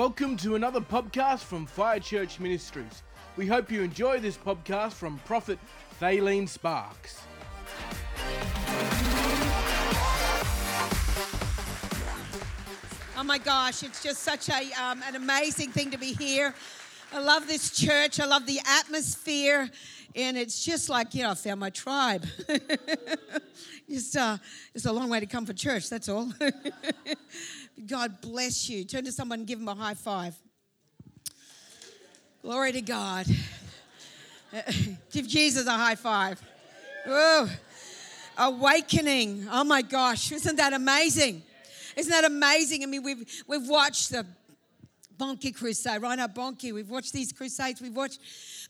Welcome to another podcast from Fire Church Ministries. We hope you enjoy this podcast from Prophet Thaleen Sparks. Oh my gosh, it's just such a, um, an amazing thing to be here. I love this church. I love the atmosphere. And it's just like, you know, I found my tribe. just, uh, it's a long way to come for church, that's all. God bless you. Turn to someone and give them a high five. Glory to God. give Jesus a high five. Oh, awakening. Oh my gosh, isn't that amazing? Isn't that amazing? I mean, we've, we've watched the Bonnke Crusade, Reinhard Bonnke. We've watched these crusades. We've watched,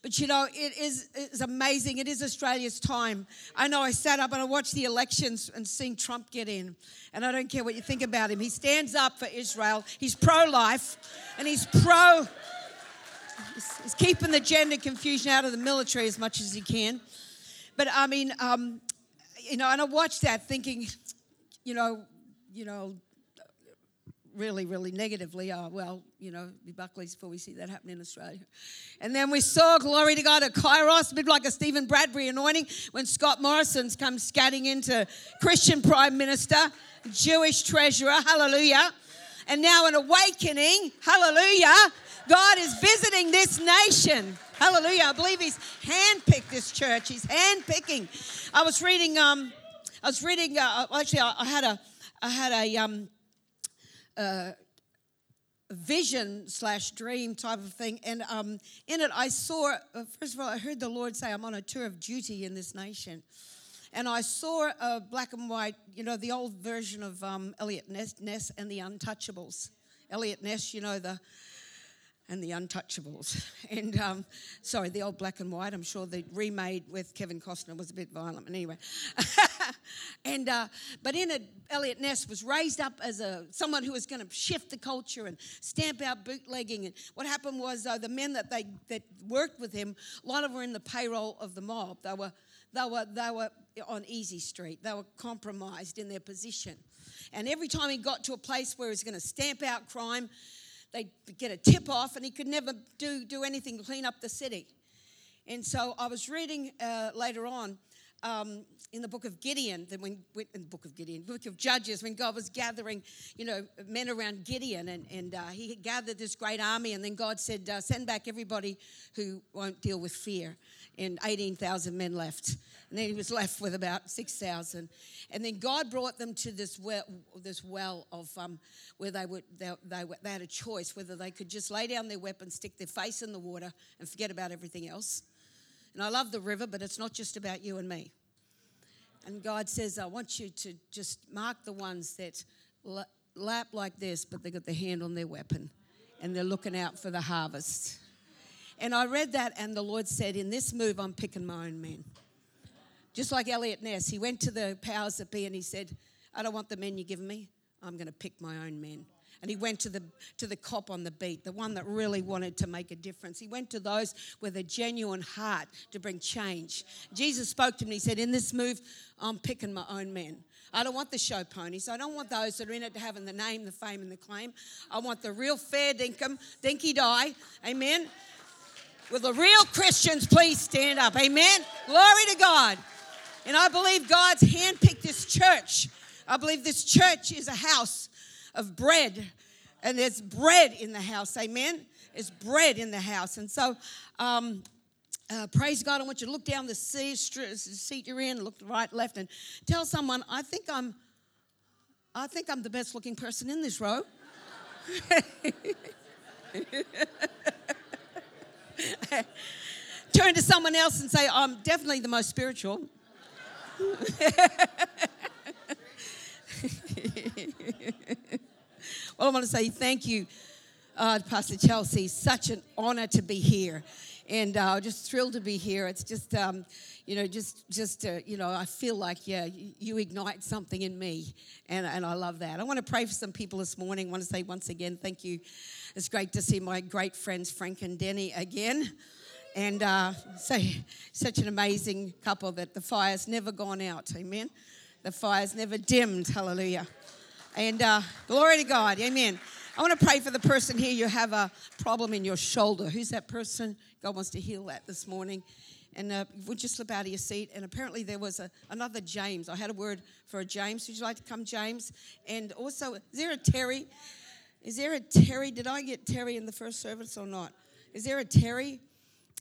but you know, it is it's amazing. It is Australia's time. I know I sat up and I watched the elections and seeing Trump get in. And I don't care what you think about him. He stands up for Israel. He's pro life and he's pro. He's keeping the gender confusion out of the military as much as he can. But I mean, um, you know, and I watched that thinking, you know, you know, really, really negatively. Oh, well, you know, be Buckley's before we see that happen in Australia. And then we saw, glory to God, a Kairos, a bit like a Steven Bradbury anointing, when Scott Morrison's come scatting into Christian Prime Minister, Jewish treasurer, hallelujah. And now an awakening, hallelujah. God is visiting this nation. Hallelujah. I believe he's handpicked this church. He's handpicking. I was reading, um, I was reading, uh, actually, I, I had a, I had a, um, uh, vision slash dream type of thing. And um, in it, I saw, uh, first of all, I heard the Lord say, I'm on a tour of duty in this nation. And I saw a black and white, you know, the old version of um, Eliot Ness, Ness and the Untouchables. Eliot Ness, you know, the and the Untouchables. And um, sorry, the old black and white. I'm sure the remade with Kevin Costner was a bit violent, but anyway. and uh, but in it, Eliot Ness was raised up as a someone who was going to shift the culture and stamp out bootlegging. And what happened was, though, the men that they that worked with him, a lot of them were in the payroll of the mob. They were they were they were on easy street. They were compromised in their position. And every time he got to a place where he was going to stamp out crime, they'd get a tip off, and he could never do, do anything to clean up the city. And so I was reading uh, later on um, in the book of Gideon, when, in the book of Gideon, book of Judges, when God was gathering, you know, men around Gideon, and, and uh, he gathered this great army, and then God said, uh, send back everybody who won't deal with fear. And 18,000 men left. And then he was left with about 6,000. And then God brought them to this well, this well of um, where they, they, they, they had a choice whether they could just lay down their weapons, stick their face in the water, and forget about everything else. And I love the river, but it's not just about you and me. And God says, I want you to just mark the ones that lap like this, but they've got their hand on their weapon and they're looking out for the harvest. And I read that, and the Lord said, In this move, I'm picking my own men. Just like Eliot Ness, he went to the powers that be and he said, I don't want the men you give me, I'm going to pick my own men. And he went to the, to the cop on the beat, the one that really wanted to make a difference. He went to those with a genuine heart to bring change. Jesus spoke to him and he said, In this move, I'm picking my own men. I don't want the show ponies. I don't want those that are in it to having the name, the fame, and the claim. I want the real fair dinkum, dinky die. Amen. Will the real Christians please stand up? Amen. Glory to God. And I believe God's handpicked this church. I believe this church is a house of bread. And there's bread in the house. Amen. There's bread in the house. And so, um, uh, praise God. I want you to look down the seat you're in, look right, left, and tell someone, I think I'm, I think I'm the best looking person in this row. Turn to someone else and say, I'm definitely the most spiritual. well, I want to say thank you, uh, Pastor Chelsea. Such an honor to be here, and uh, just thrilled to be here. It's just, um, you know, just, just, uh, you know, I feel like yeah, you, ignite something in me, and and I love that. I want to pray for some people this morning. I want to say once again, thank you. It's great to see my great friends Frank and Denny again and uh, say such an amazing couple that the fire's never gone out. Amen. The fire's never dimmed. Hallelujah. And uh, glory to God. Amen. I want to pray for the person here. You have a problem in your shoulder. Who's that person? God wants to heal that this morning. And uh, would you slip out of your seat? And apparently there was a, another James. I had a word for a James. Would you like to come, James? And also, is there a Terry? Is there a Terry? Did I get Terry in the first service or not? Is there a Terry?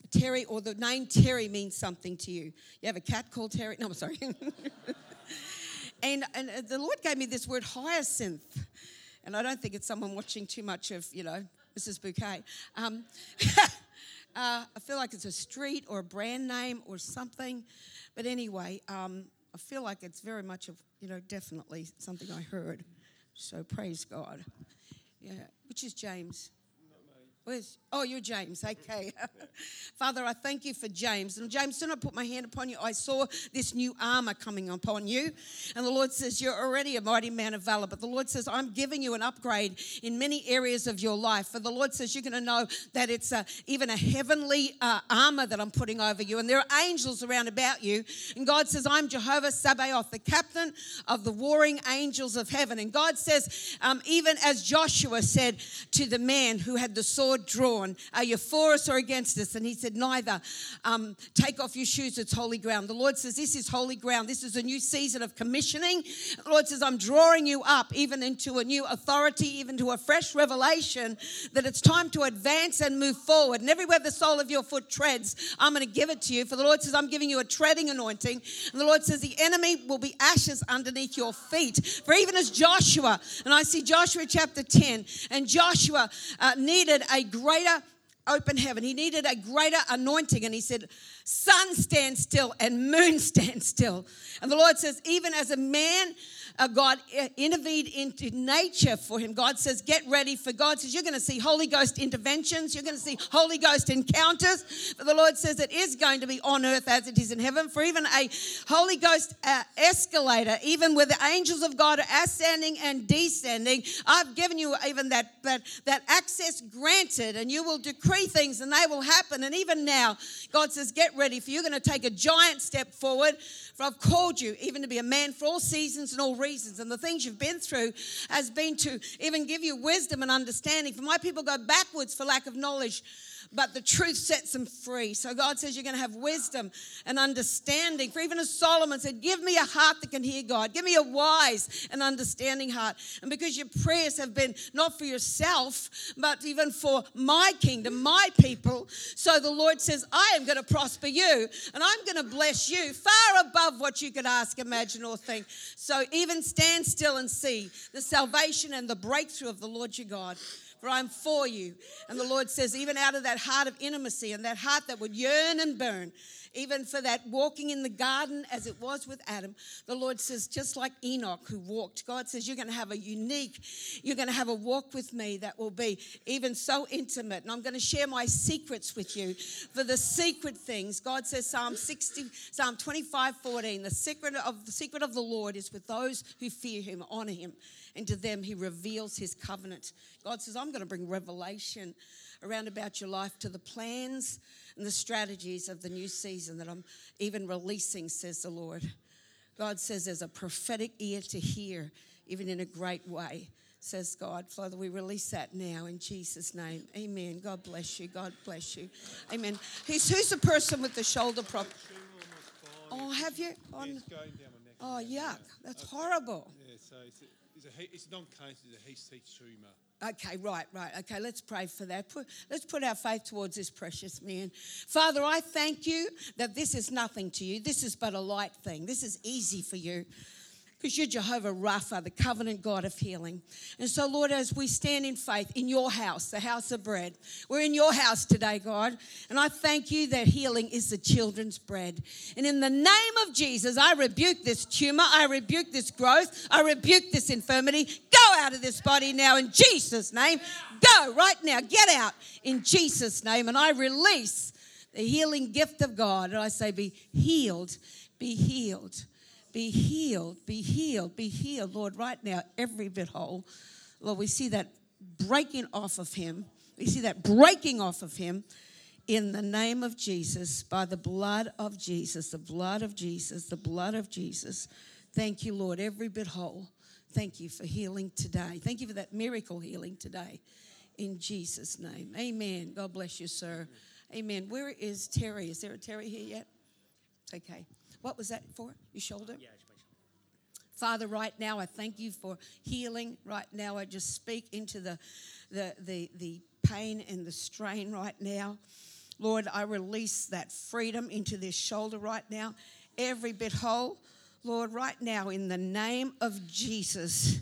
Terry or the name Terry means something to you. You have a cat called Terry? No, I'm sorry. and, and uh, the Lord gave me this word hyacinth. And I don't think it's someone watching too much of, you know, Mrs. Bouquet. Um, uh, I feel like it's a street or a brand name or something. But anyway, um, I feel like it's very much of, you know, definitely something I heard. So praise God. Yeah, which is James. Where's, oh, you're James. Okay. Father, I thank you for James. And James, soon I put my hand upon you, I saw this new armor coming upon you. And the Lord says, You're already a mighty man of valor. But the Lord says, I'm giving you an upgrade in many areas of your life. For the Lord says, You're going to know that it's a, even a heavenly uh, armor that I'm putting over you. And there are angels around about you. And God says, I'm Jehovah Sabaoth, the captain of the warring angels of heaven. And God says, um, even as Joshua said to the man who had the sword drawn. Are you for us or against us? And he said, Neither. Um, take off your shoes, it's holy ground. The Lord says, This is holy ground. This is a new season of commissioning. The Lord says, I'm drawing you up even into a new authority, even to a fresh revelation that it's time to advance and move forward. And everywhere the sole of your foot treads, I'm going to give it to you. For the Lord says, I'm giving you a treading anointing. And the Lord says, The enemy will be ashes underneath your feet. For even as Joshua, and I see Joshua chapter 10, and Joshua uh, needed a greater open heaven. He needed a greater anointing. And he said, Sun stand still and moon stand still. And the Lord says, even as a man uh, God intervened into nature for him. God says, Get ready for God says, You're going to see Holy Ghost interventions, you're going to see Holy Ghost encounters. But the Lord says, It is going to be on earth as it is in heaven. For even a Holy Ghost uh, escalator, even where the angels of God are ascending and descending, I've given you even that, that, that access granted, and you will decree things and they will happen. And even now, God says, Get ready, for you're going to take a giant step forward. For I've called you even to be a man for all seasons and all reasons. And the things you've been through has been to even give you wisdom and understanding. For my people go backwards for lack of knowledge but the truth sets them free. So God says you're going to have wisdom and understanding. For even as Solomon said, Give me a heart that can hear God, give me a wise and understanding heart. And because your prayers have been not for yourself, but even for my kingdom, my people, so the Lord says, I am going to prosper you and I'm going to bless you far above what you could ask, imagine, or think. So even stand still and see the salvation and the breakthrough of the Lord your God for I'm for you. And the Lord says, even out of that heart of intimacy and that heart that would yearn and burn, even for that walking in the garden as it was with Adam, the Lord says, just like Enoch who walked, God says, you're going to have a unique, you're going to have a walk with me that will be even so intimate. And I'm going to share my secrets with you for the secret things. God says, Psalm 60, Psalm 25, 14, the secret of the secret of the Lord is with those who fear him, honor him and to them he reveals his covenant. God says, I'm going to bring revelation around about your life to the plans and the strategies of the new season that I'm even releasing, says the Lord. God says there's a prophetic ear to hear, even in a great way, says God. Father, we release that now in Jesus' name. Amen. God bless you. God bless you. Amen. He's, who's the person with the shoulder problem? Oh, have you? On, oh, yuck. That's horrible. Yeah, so it's, a, it's non-cancer, it's a HC tumour. Okay, right, right. Okay, let's pray for that. Put, let's put our faith towards this precious man. Father, I thank you that this is nothing to you. This is but a light thing. This is easy for you because you're Jehovah Rapha, the covenant God of healing. And so, Lord, as we stand in faith in your house, the house of bread, we're in your house today, God. And I thank you that healing is the children's bread. And in the name of Jesus, I rebuke this tumor, I rebuke this growth, I rebuke this infirmity. Go out of this body now in Jesus' name. Go right now, get out in Jesus' name. And I release the healing gift of God. And I say, be healed, be healed be healed, be healed, be healed, Lord, right now, every bit whole. Lord, we see that breaking off of him. We see that breaking off of him in the name of Jesus, by the blood of Jesus, the blood of Jesus, the blood of Jesus. Thank you, Lord, every bit whole. Thank you for healing today. Thank you for that miracle healing today. In Jesus' name. Amen. God bless you, sir. Amen. Where is Terry? Is there a Terry here yet? Okay. What was that for? Your shoulder? Yeah, it's my shoulder. Father, right now I thank you for healing. Right now I just speak into the, the, the, the pain and the strain right now. Lord, I release that freedom into this shoulder right now, every bit whole. Lord, right now, in the name of Jesus,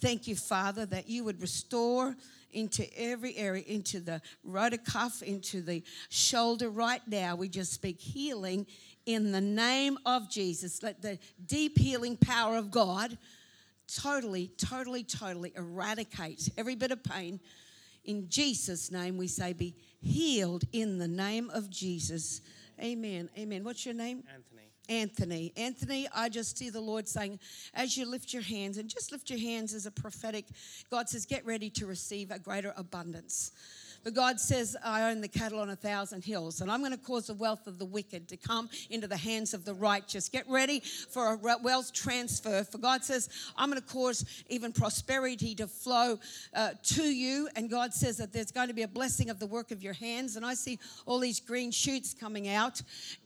thank you, Father, that you would restore into every area, into the rotor cuff, into the shoulder right now. We just speak healing in the name of Jesus. Let the deep healing power of God totally, totally, totally eradicate every bit of pain. In Jesus' name, we say, be healed in the name of Jesus. Amen. Amen. What's your name? Anthony. Anthony. Anthony, I just see the Lord saying, as you lift your hands, and just lift your hands as a prophetic, God says, get ready to receive a greater abundance. But God says, I own the cattle on a thousand hills, and I'm going to cause the wealth of the wicked to come into the hands of the righteous. Get ready for a wealth transfer. For God says, I'm going to cause even prosperity to flow uh, to you. And God says that there's going to be a blessing of the work of your hands. And I see all these green shoots coming out.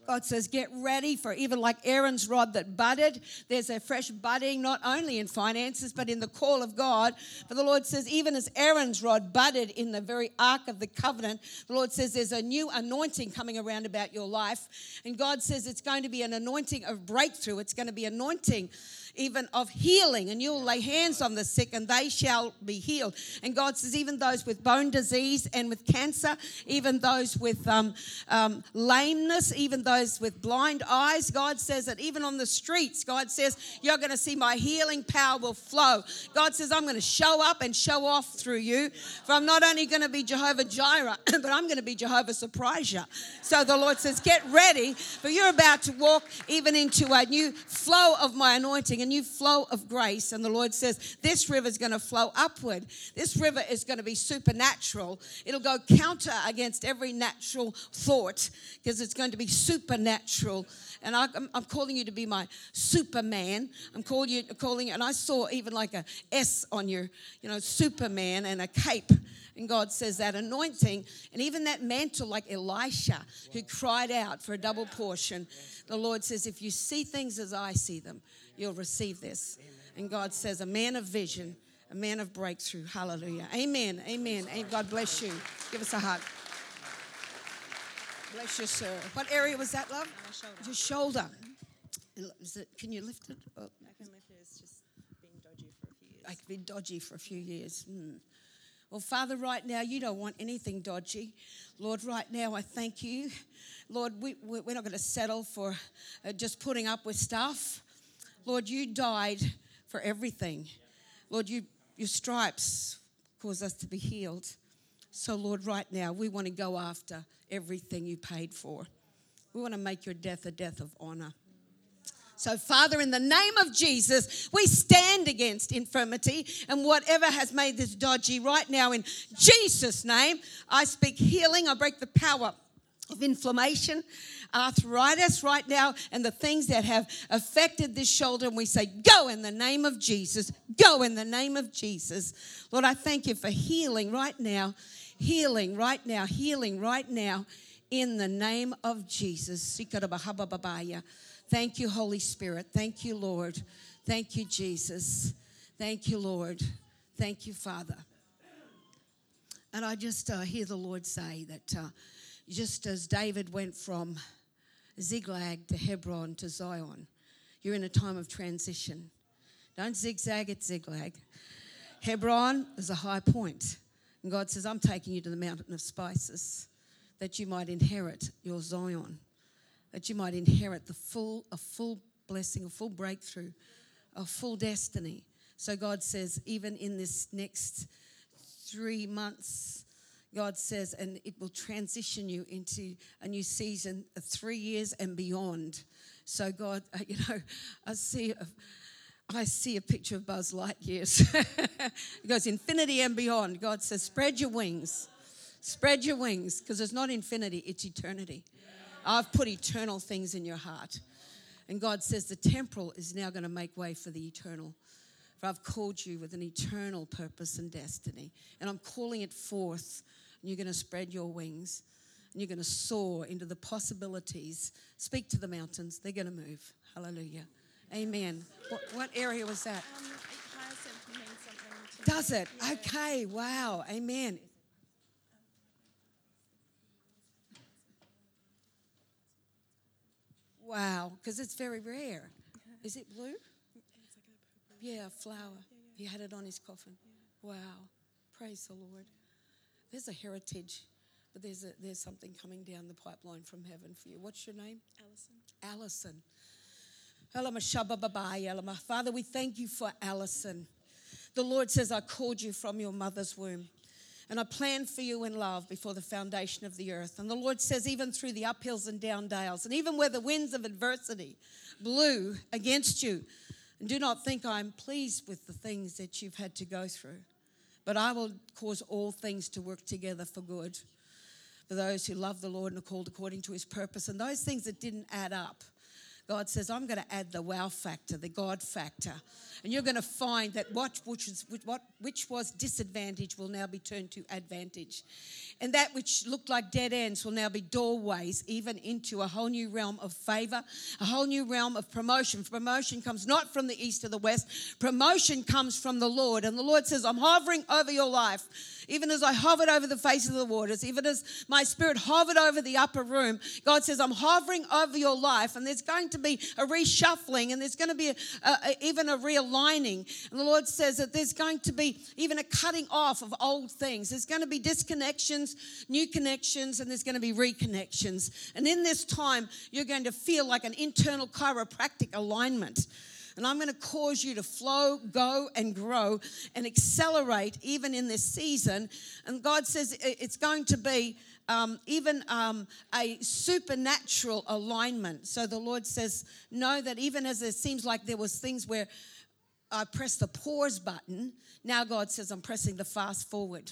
God says, get ready for even like Aaron's rod that budded. There's a fresh budding, not only in finances, but in the call of God. For the Lord says, even as Aaron's rod budded in the very ark of the covenant, the Lord says there's a new anointing coming around about your life. And God says it's going to be an anointing of breakthrough. It's going to be anointing even of healing, and you'll lay hands on the sick and they shall be healed. And God says, even those with bone disease and with cancer, even those with um, um, lameness, even those with blind eyes, God says that even on the streets, God says, You're going to see my healing power will flow. God says, I'm going to show up and show off through you. For I'm not only going to be Jehovah Jireh, but I'm going to be Jehovah Surprise you. So the Lord says, Get ready, for you're about to walk even into a new flow of my anointing a new flow of grace. And the Lord says, This river is going to flow upward. This river is going to be supernatural. It'll go counter against every natural thought because it's going to be supernatural. And I, am calling you to be my Superman. I'm calling you, calling, and I saw even like a S on your, you know, Superman and a cape. And God says that anointing and even that mantle, like Elisha, who cried out for a double portion. The Lord says, if you see things as I see them, you'll receive this. And God says, a man of vision, a man of breakthrough. Hallelujah. Amen. Amen. And God bless you. Give us a hug. Bless you, sir. What area was that, love? Shoulder. Your shoulder. Is it, can you lift it? I can lift it. It's just been dodgy for a few years. I could been dodgy for a few years. Hmm. Well, Father, right now, you don't want anything dodgy. Lord, right now, I thank you. Lord, we, we're not going to settle for uh, just putting up with stuff. Lord, you died for everything. Lord, you, your stripes cause us to be healed. So, Lord, right now, we want to go after everything you paid for. We want to make your death a death of honor. So, Father, in the name of Jesus, we stand against infirmity and whatever has made this dodgy right now. In Jesus' name, I speak healing. I break the power of inflammation, arthritis right now, and the things that have affected this shoulder. And we say, Go in the name of Jesus. Go in the name of Jesus. Lord, I thank you for healing right now, healing right now, healing right now in the name of Jesus. Thank you, Holy Spirit. Thank you, Lord. Thank you, Jesus. Thank you, Lord. Thank you, Father. And I just uh, hear the Lord say that uh, just as David went from Ziklag to Hebron to Zion, you're in a time of transition. Don't zigzag at zigzag. Hebron is a high point. And God says, I'm taking you to the mountain of spices that you might inherit your Zion that you might inherit the full, a full blessing, a full breakthrough, a full destiny. So God says, even in this next three months, God says, and it will transition you into a new season of three years and beyond. So God, uh, you know, I see. A, I see a picture of Buzz Lightyear. it goes infinity and beyond. God says, spread your wings. Spread your wings, because it's not infinity, it's eternity. I've put eternal things in your heart. And God says the temporal is now going to make way for the eternal. For I've called you with an eternal purpose and destiny. And I'm calling it forth. And you're going to spread your wings and you're going to soar into the possibilities. Speak to the mountains, they're going to move. Hallelujah. Amen. What, what area was that? Um, hyacinth means something to Does it? Yeah. Okay, wow. Amen. Wow, because it's very rare. Is it blue? It's like a purple. Yeah, flower. He had it on his coffin. Wow. Praise the Lord. There's a heritage, but there's, a, there's something coming down the pipeline from heaven for you. What's your name? Allison. Allison. Father, we thank you for Allison. The Lord says, I called you from your mother's womb. And I planned for you in love before the foundation of the earth. And the Lord says, even through the uphills and down dales, and even where the winds of adversity blew against you, and do not think I'm pleased with the things that you've had to go through, but I will cause all things to work together for good for those who love the Lord and are called according to his purpose. And those things that didn't add up, God says, I'm going to add the wow factor, the God factor. And you're going to find that what which, is, what, which was disadvantage will now be turned to advantage. And that which looked like dead ends will now be doorways, even into a whole new realm of favor, a whole new realm of promotion. Promotion comes not from the east or the west, promotion comes from the Lord. And the Lord says, I'm hovering over your life. Even as I hovered over the face of the waters, even as my spirit hovered over the upper room, God says, I'm hovering over your life, and there's going to be a reshuffling, and there's going to be a, a, even a realigning. And the Lord says that there's going to be even a cutting off of old things. There's going to be disconnections, new connections, and there's going to be reconnections. And in this time, you're going to feel like an internal chiropractic alignment. And I'm going to cause you to flow, go, and grow and accelerate even in this season. And God says it's going to be um, even um, a supernatural alignment. So the Lord says, know that even as it seems like there was things where I pressed the pause button, now God says I'm pressing the fast forward.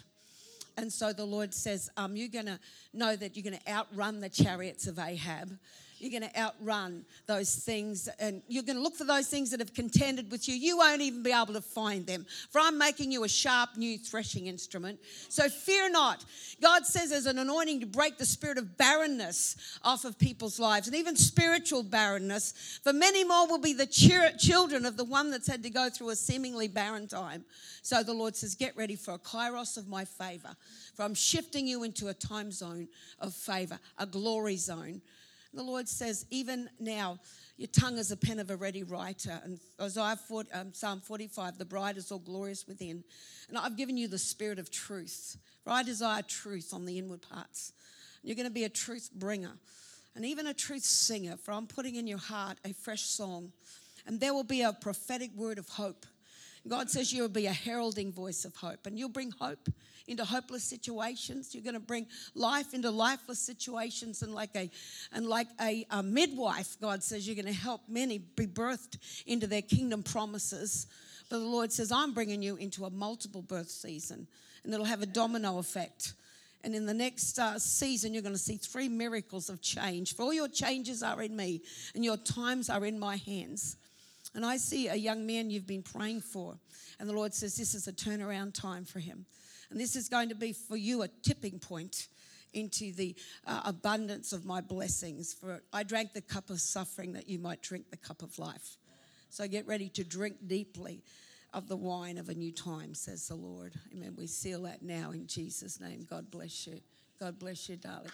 And so the Lord says, um, You're going to know that you're going to outrun the chariots of Ahab. You're going to outrun those things, and you're going to look for those things that have contended with you. You won't even be able to find them. For I'm making you a sharp new threshing instrument. So fear not. God says there's an anointing to break the spirit of barrenness off of people's lives, and even spiritual barrenness. For many more will be the children of the one that's had to go through a seemingly barren time. So the Lord says, Get ready for a kairos of my favor. For I'm shifting you into a time zone of favor, a glory zone. The Lord says, even now, your tongue is a pen of a ready writer. And Isaiah 40, um, Psalm 45, the bride is all glorious within. And I've given you the spirit of truth. I desire truth on the inward parts. You're going to be a truth bringer and even a truth singer. For I'm putting in your heart a fresh song. And there will be a prophetic word of hope. God says you'll be a heralding voice of hope, and you'll bring hope into hopeless situations. You're going to bring life into lifeless situations, and like a and like a, a midwife, God says you're going to help many be birthed into their kingdom promises. But the Lord says I'm bringing you into a multiple birth season, and it'll have a domino effect. And in the next uh, season, you're going to see three miracles of change. For all your changes are in me, and your times are in my hands. And I see a young man you've been praying for. And the Lord says this is a turnaround time for him. And this is going to be for you a tipping point into the uh, abundance of my blessings. For I drank the cup of suffering that you might drink the cup of life. So get ready to drink deeply of the wine of a new time, says the Lord. Amen. We seal that now in Jesus' name. God bless you. God bless you, darling.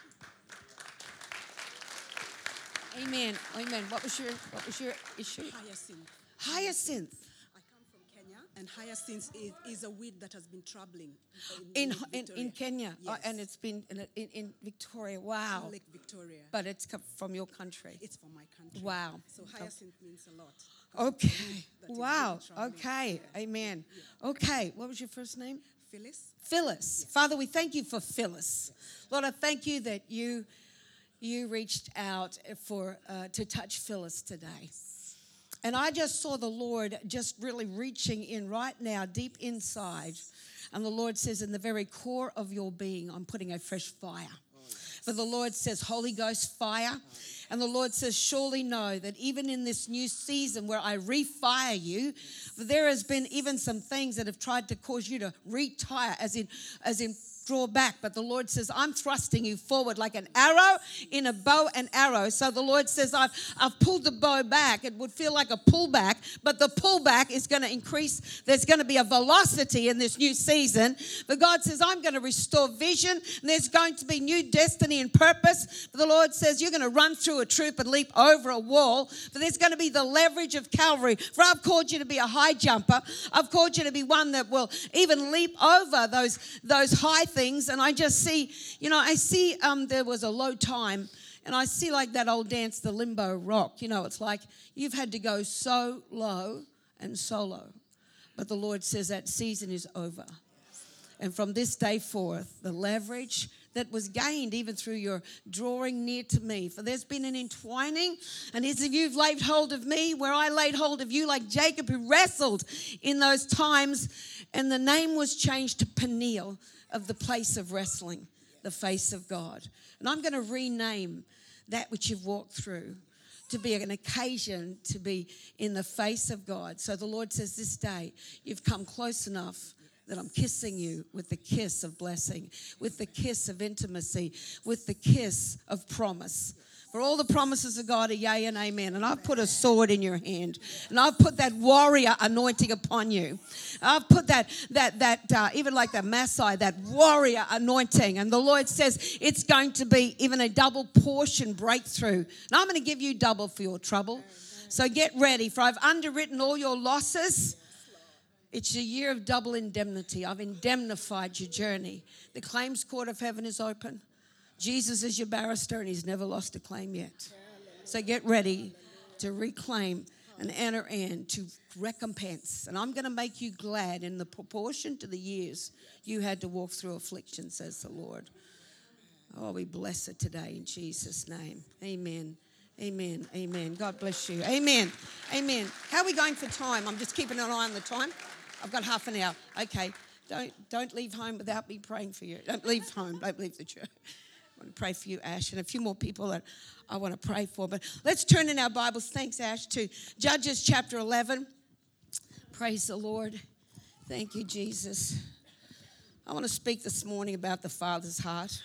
Amen. Amen. What was your what was your issue? Hyacinth. Hyacinth. I come from Kenya, and hyacinth is, is a weed that has been troubling in, in, in Victoria. Kenya, Oh, Yes. and it's been in, in, in Victoria. Wow! Lake Victoria. But it's from your country. it's from my country. Wow. So hyacinth means a lot. Okay. it's a weed that is Wow. Okay. Amen. Okay. What was your first name? Phyllis, Phyllis. Father, we thank you for Phyllis. Lord, I thank you that you you reached out for uh, to touch Phyllis today. And I just saw the Lord just really reaching in right now, deep inside. And the Lord says, in the very core of your being, I'm putting a fresh fire. For the Lord says, Holy Ghost fire. And the Lord says, Surely know that even in this new season where I refire you, there has been even some things that have tried to cause you to retire, as in, as in draw back. But the Lord says, I'm thrusting you forward like an arrow in a bow and arrow. So the Lord says, I've, I've pulled the bow back. It would feel like a pullback, but the pullback is going to increase. There's going to be a velocity in this new season. But God says, I'm going to restore vision. There's going to be new destiny and purpose. But the Lord says, You're going to run through a troop and leap over a wall. But there's going to be the leverage of Calvary. For I've called you to be a high jumper. I've called you to be one that will even leap over those, those high things things, and I just see, you know, I see um, there was a low time, and I see like that old dance, the limbo rock. You know, it's like you've had to go so low and so low. But the Lord says that season is over. And from this day forth, the leverage that was gained even through your drawing near to me. For there's been an entwining, and as if you've laid hold of me, where I laid hold of you, like Jacob who wrestled in those times, and the name was changed to Peniel of the place of wrestling, the face of God. And I'm going to rename that which you've walked through to be an occasion to be in the face of God. So the Lord says, This day you've come close enough that I'm kissing you with the kiss of blessing, with the kiss of intimacy, with the kiss of promise. For all the promises of God are yea and amen. And I've put a sword in your hand. And I've put that warrior anointing upon you. I've put that, that, that uh, even like the Maasai, that warrior anointing. And the Lord says it's going to be even a double portion breakthrough. And I'm going to give you double for your trouble. So get ready, for I've underwritten all your losses. It's a year of double indemnity. I've indemnified your journey. The claims court of heaven is open. Jesus is your barrister and he's never lost a claim yet. So get ready to reclaim and enter in to recompense. And I'm going to make you glad in the proportion to the years you had to walk through affliction, says the Lord. Oh, we bless it today in Jesus' name. Amen. Amen. Amen. God bless you. Amen. Amen. How are we going for time? I'm just keeping an eye on the time. I've got half an hour. Okay. Don't don't leave home without me praying for you. Don't leave home. Don't leave the church. I want to pray for you, Ash, and a few more people that I want to pray for. But let's turn in our Bibles. Thanks, Ash, to Judges chapter 11. Praise the Lord. Thank you, Jesus. I want to speak this morning about the Father's heart.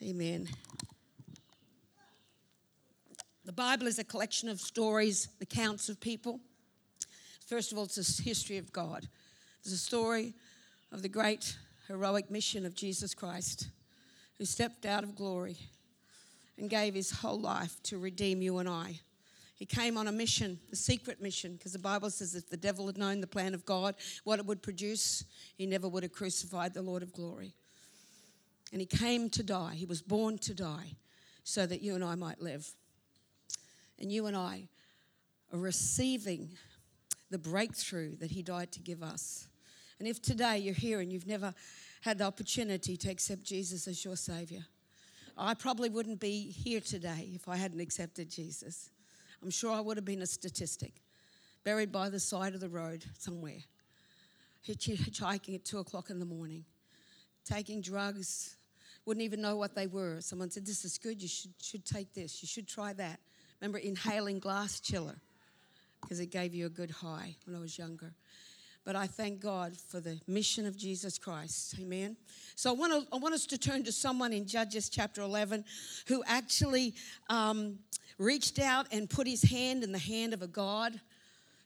Amen. The Bible is a collection of stories, accounts of people. First of all, it's a history of God. It's a story of the great heroic mission of Jesus Christ who stepped out of glory and gave his whole life to redeem you and I. He came on a mission, the secret mission, because the Bible says if the devil had known the plan of God, what it would produce, he never would have crucified the Lord of glory. And he came to die. He was born to die so that you and I might live. And you and I are receiving the breakthrough that he died to give us. And if today you're here and you've never had the opportunity to accept Jesus as your Savior. I probably wouldn't be here today if I hadn't accepted Jesus. I'm sure I would have been a statistic, buried by the side of the road somewhere, hitchhiking at two o'clock in the morning, taking drugs, wouldn't even know what they were. Someone said, This is good, you should, should take this, you should try that. Remember inhaling glass chiller because it gave you a good high when I was younger but I thank God for the mission of Jesus Christ. Amen. So I want, to, I want us to turn to someone in Judges chapter 11 who actually um, reached out and put his hand in the hand of a God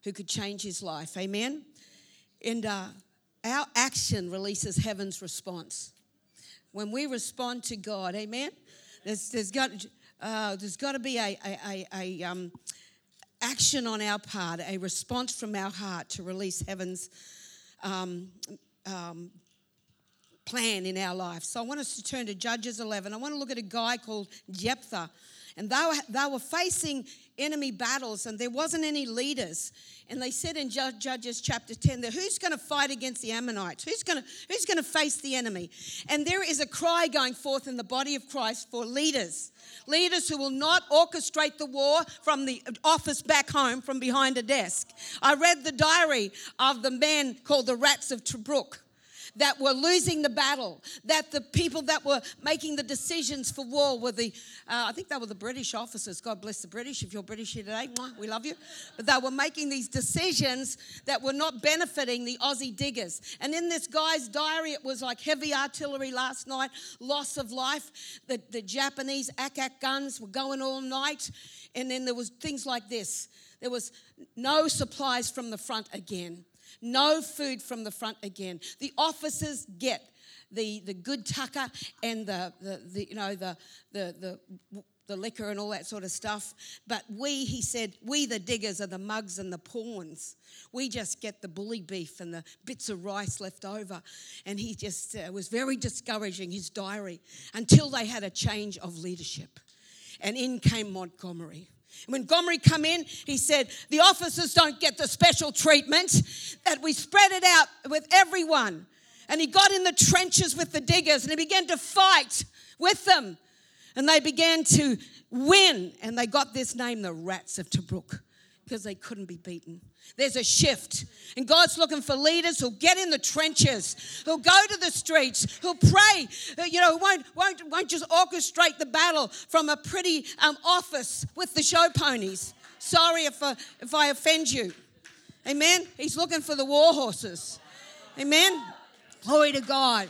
who could change his life. Amen. And uh, our action releases heaven's response. When we respond to God, amen, there's, there's got, uh, there's got to be a, a, a, a um, action on our part, a response from our heart to release heaven's um, um, plan in our life. So I want us to turn to Judges 11. I want to look at a guy called Jephthah. And they were, they were facing enemy battles, and there wasn't any leaders. And they said in Judges chapter 10 that who's going to fight against the Ammonites? Who's going to, who's going to face the enemy? And there is a cry going forth in the body of Christ for leaders. Leaders who will not orchestrate the war from the office back home from behind a desk. I read the diary of the man called the Rats of Tobruk that were losing the battle, that the people that were making the decisions for war were the, uh, I think they were the British officers. God bless the British. If you're British here today, we love you. But they were making these decisions that were not benefiting the Aussie diggers. And in this guy's diary, it was like heavy artillery last night, loss of life. The, the Japanese ack-ack guns were going all night. And then there was things like this. There was no supplies from the front again. No food from the front again. The officers get the, the good tucker and the, the, the you know the, the, the the liquor and all that sort of stuff. But we, he said, we the diggers are the mugs and the pawns. We just get the bully beef and the bits of rice left over. And he just uh, was very discouraging, his diary, until they had a change of leadership. And in came Montgomery. When come in, he said, the officers don't get the special treatment, that we spread it out with everyone. And he got in the trenches with the diggers and he began to fight with them. And they began to win. And they got this name, the Rats of Tobruk, because they couldn't be beaten. There's a shift. And God's looking for leaders who'll get in the trenches, who'll go to the streets, who'll pray, you know, won't, won't, won't just orchestrate the battle from a pretty um, office with the show ponies. Sorry if, uh, if I offend you. Amen. He's looking for the war horses. Amen. Glory to God.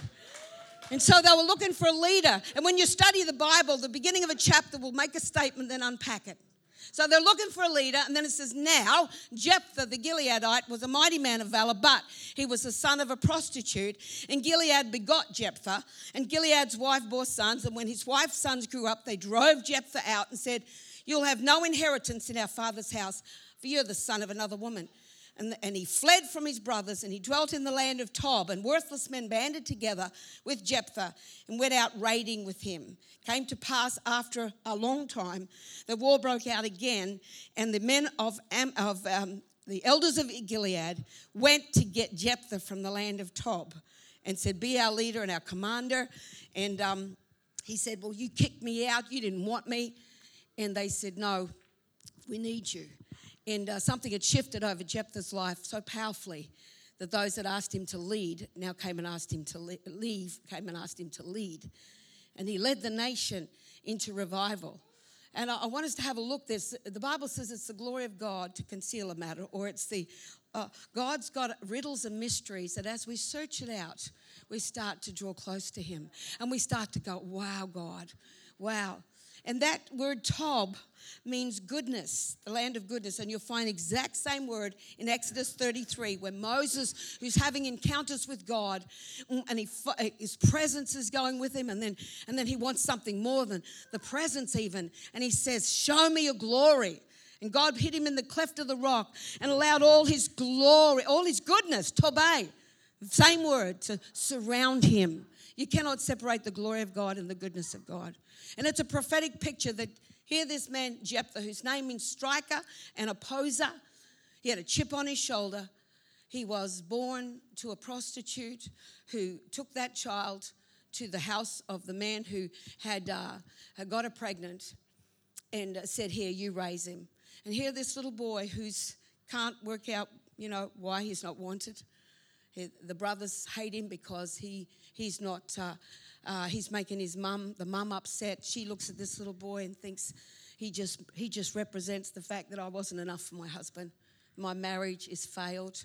And so they were looking for a leader. And when you study the Bible, the beginning of a chapter will make a statement, then unpack it. So they're looking for a leader, and then it says, Now, Jephthah the Gileadite was a mighty man of valor, but he was the son of a prostitute. And Gilead begot Jephthah, and Gilead's wife bore sons. And when his wife's sons grew up, they drove Jephthah out and said, You'll have no inheritance in our father's house, for you're the son of another woman. And, and he fled from his brothers and he dwelt in the land of Tob. And worthless men banded together with Jephthah and went out raiding with him. Came to pass after a long time, the war broke out again, and the men of, of um, the elders of Gilead went to get Jephthah from the land of Tob and said, Be our leader and our commander. And um, he said, Well, you kicked me out. You didn't want me. And they said, No, we need you. And uh, something had shifted over Jephthah's life so powerfully that those that asked him to lead now came and asked him to leave, came and asked him to lead. And he led the nation into revival. And I, want us to have a look. This the Bible says it's the glory of God to conceal a matter, or it's the uh, God's got riddles and mysteries that as we search it out, we start to draw close to Him, and we start to go, "Wow, God, wow." And that word Tob means goodness, the land of goodness. And you'll find exact same word in Exodus 33, where Moses, who's having encounters with God, mm, and he, uh, his presence is going with him, and then, and then he wants something more than the presence, even. And he says, Show me your glory. And God hid him in the cleft of the rock and allowed all his glory, all his goodness, Tobay, same word, to surround him. You cannot separate the glory of God and the goodness of God. And it's a prophetic picture that here this man, Jephthah, whose name means striker and opposer, he had a chip on his shoulder. He was born to a prostitute who took that child to the house of the man who had, uh, had got her pregnant and uh, said, Here, you raise him. And here, this little boy who's can't work out, you know, why he's not wanted. He, the brothers hate him because he He's not, uh, uh, he's making his mum, the mum upset. She looks at this little boy and thinks he just, he just represents the fact that I wasn't enough for my husband. My marriage is failed.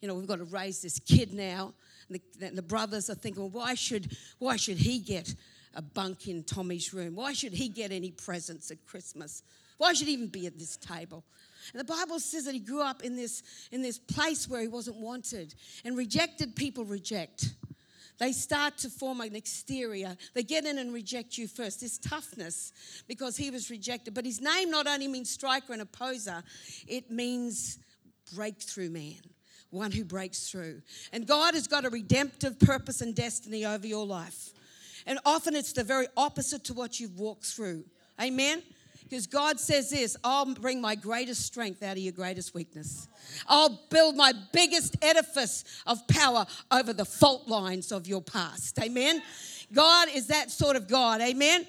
You know, we've got to raise this kid now. And the, the brothers are thinking, well, why should, why should he get a bunk in Tommy's room? Why should he get any presents at Christmas? Why should he even be at this table? And the Bible says that he grew up in this, in this place where he wasn't wanted. And rejected people reject. They start to form an exterior. They get in and reject you first. This toughness because he was rejected. But his name not only means striker and opposer, it means breakthrough man, one who breaks through. And God has got a redemptive purpose and destiny over your life. And often it's the very opposite to what you've walked through. Amen? Because God says this I'll bring my greatest strength out of your greatest weakness. I'll build my biggest edifice of power over the fault lines of your past. Amen. God is that sort of God. Amen.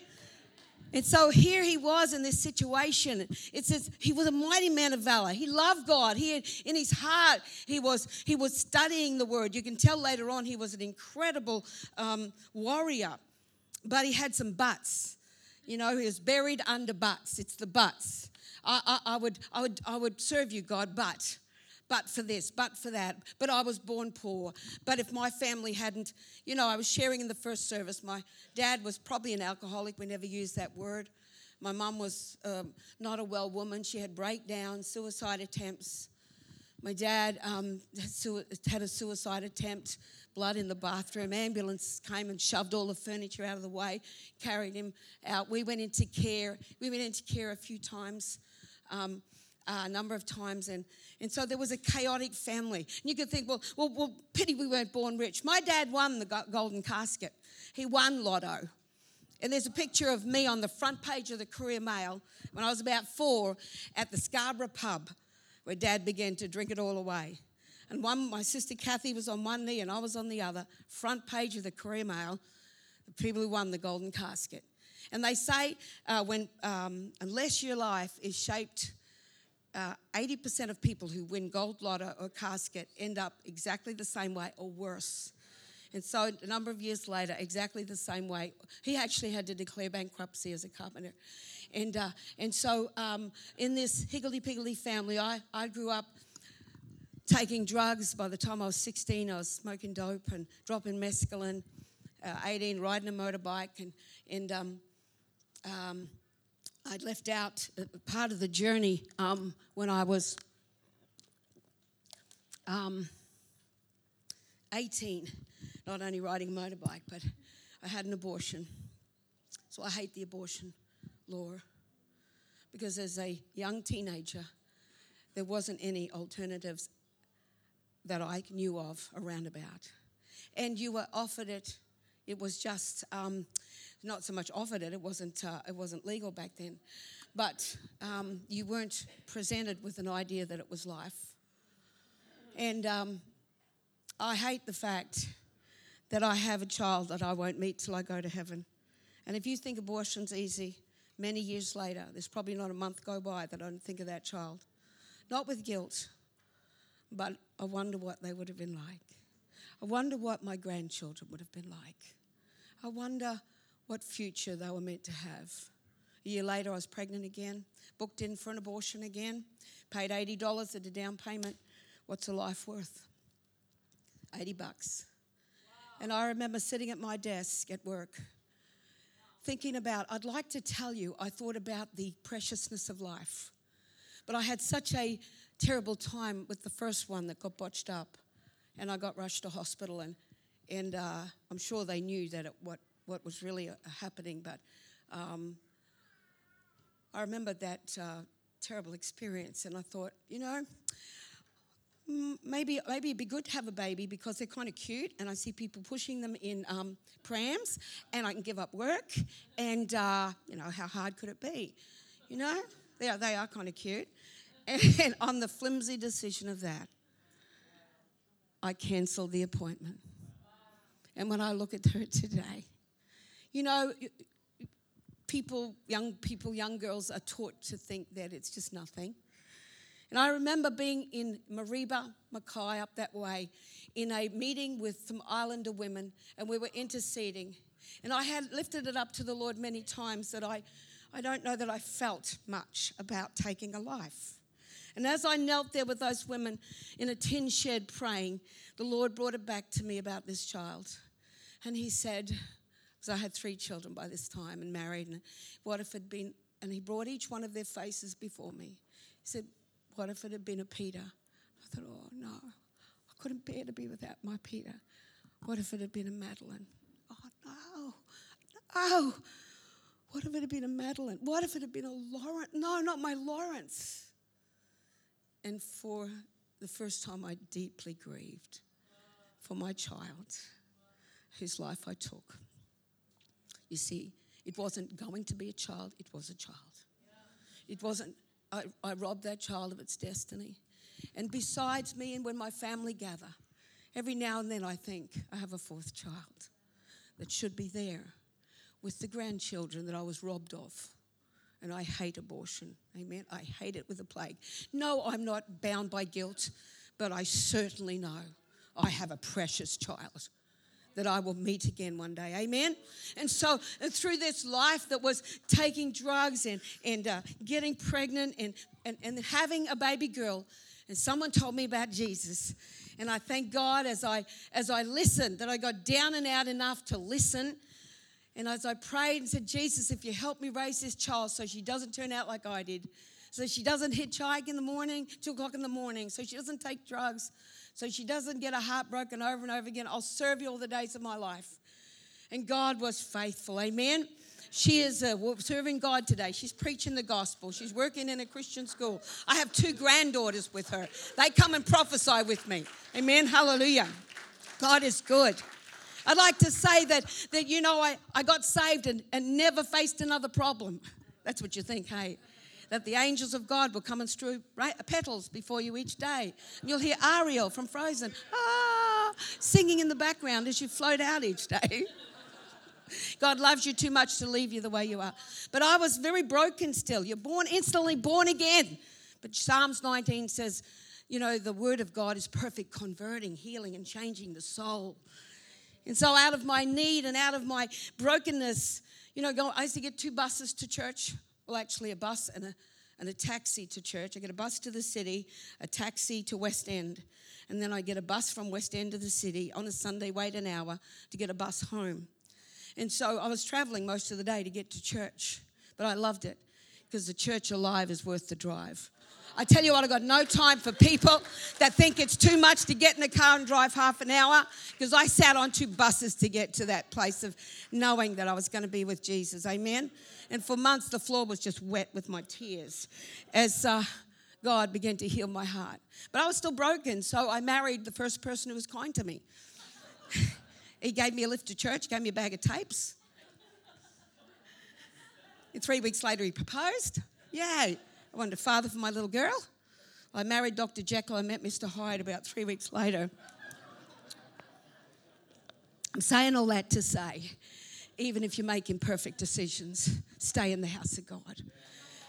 And so here he was in this situation. It says he was a mighty man of valor. He loved God. He had, in his heart he was he was studying the word. You can tell later on he was an incredible um, warrior, but he had some buts. You know, he was buried under butts. It's the butts. I, I, I would I would I would serve you, God, but but for this, but for that. But I was born poor. But if my family hadn't, you know, I was sharing in the first service. My dad was probably an alcoholic. We never used that word. My mum was um, not a well woman. She had breakdowns, suicide attempts. My dad um, had a suicide attempt, blood in the bathroom. Ambulance came and shoved all the furniture out of the way, carried him out. We went into care. We went into care a few times. Um, uh, a number of times, and, and so there was a chaotic family. And you could think, well, well, well, pity we weren't born rich. My dad won the golden casket. He won lotto. And there's a picture of me on the front page of the Courier Mail when I was about four at the Scarborough pub where dad began to drink it all away. And one, my sister Kathy was on one knee and I was on the other, front page of the Courier Mail, the people who won the golden casket. And they say, uh, when um, unless your life is shaped uh, 80% of people who win gold lotto or casket end up exactly the same way or worse. And so a number of years later, exactly the same way, he actually had to declare bankruptcy as a carpenter. And, uh, and so um, in this higgledy-piggledy family, I, I grew up taking drugs. By the time I was 16, I was smoking dope and dropping mescaline. Uh, 18, riding a motorbike. And, and um, um, I'd left out part of the journey um, when I was um, 18, not only riding a motorbike, but I had an abortion. So I hate the abortion law because as a young teenager, there wasn't any alternatives that I knew of around about. And you were offered it, it was just. Um, not so much offered it. It wasn't uh, it wasn't legal back then, but um, you weren't presented with an idea that it was life. And um, I hate the fact that I have a child that I won't meet till I go to heaven. And if you think abortion's easy, many years later, there's probably not a month go by that I don't think of that child. Not with guilt, but I wonder what they would have been like. I wonder what my grandchildren would have been like. I wonder what future they were meant to have. A year later, I was pregnant again, booked in for an abortion again, paid $80 at a down payment. What's a life worth? 80 bucks. Wow. And I remember sitting at my desk at work thinking about, I'd like to tell you, I thought about the preciousness of life. But I had such a terrible time with the first one that got botched up. And I got rushed to hospital, and, and uh, I'm sure they knew that it, what what was really uh, happening. But um, I remember that uh, terrible experience, and I thought, you know, maybe maybe it'd be good to have a baby because they're kind of cute, and I see people pushing them in um, prams, and I can give up work, and uh, you know, how hard could it be? You know, they are, they are kind of cute. And on the flimsy decision of that, I cancelled the appointment. And when I look at her today, you know, people, young people, young girls are taught to think that it's just nothing. And I remember being in Mareeba, Mackay, up that way, in a meeting with some Islander women, and we were interceding. And I had lifted it up to the Lord many times that I, I don't know that I felt much about taking a life. And as I knelt there with those women in a tin shed praying, the Lord brought it back to me about this child. And He said, because I had three children by this time and married. And what if it had been, and he brought each one of their faces before me. He said, What if it had been a Peter? I thought, Oh no, I couldn't bear to be without my Peter. What if it had been a Madeline? Oh no, no. What if it had been a Madeline? What if it had been a Lawrence? No, not my Lawrence. And for the first time, I deeply grieved for my child whose life I took. You see, it wasn't going to be a child, it was a child. It wasn't, I, I robbed that child of its destiny. And besides me, and when my family gather, every now and then I think I have a fourth child that should be there. with the grandchildren that I was robbed of. And I hate abortion. Amen. I hate it with a plague. No, I'm not bound by guilt, but I certainly know I have a precious child that I will meet again one day. Amen. And so, and through this life that was taking drugs and, and uh, getting pregnant and, and, and having a baby girl, and someone told me about Jesus. And I thank God as I as I listened that I got down and out enough to listen. And as I prayed and said, Jesus, if you help me raise this child so she doesn't turn out like I did, so she doesn't hitchhike in the morning, two o'clock in the morning, so she doesn't take drugs, so she doesn't get her heart broken over and over again, I'll serve you all the days of my life. And God was faithful. Amen. She is uh, serving God today. She's preaching the gospel. She's working in a Christian school. I have two granddaughters with her. They come and prophesy with me. Amen. Hallelujah. God is good. I'd like to say that, that you know, I, I got saved and, and never faced another problem. That's what you think, hey? That the angels of God will come and strew petals before you each day. And you'll hear Ariel from Frozen, ah, singing in the background as you float out each day. God loves you too much to leave you the way you are. But I was very broken still. You're born instantly born again. But Psalms 19 says, you know, the word of God is perfect, converting, healing, and changing the soul. And so, out of my need and out of my brokenness, you know, I used to get two buses to church. Well, actually, a bus and a, and a taxi to church. I get a bus to the city, a taxi to West End, and then I get a bus from West End to the city on a Sunday, wait an hour to get a bus home. And so I was traveling most of the day to get to church, but I loved it because the church alive is worth the drive. I tell you what, I've got no time for people that think it's too much to get in the car and drive half an hour because I sat on two buses to get to that place of knowing that I was going to be with Jesus. Amen. And for months, the floor was just wet with my tears as uh, God began to heal my heart. But I was still broken, so I married the first person who was kind to me. He gave me a lift to church, gave me a bag of tapes. And three weeks later, he proposed. Yay. I wanted a father for my little girl. I married Dr. Jekyll. I met Mr. Hyde about three weeks later. I'm saying all that to say, even if you make imperfect decisions, stay in the house of God.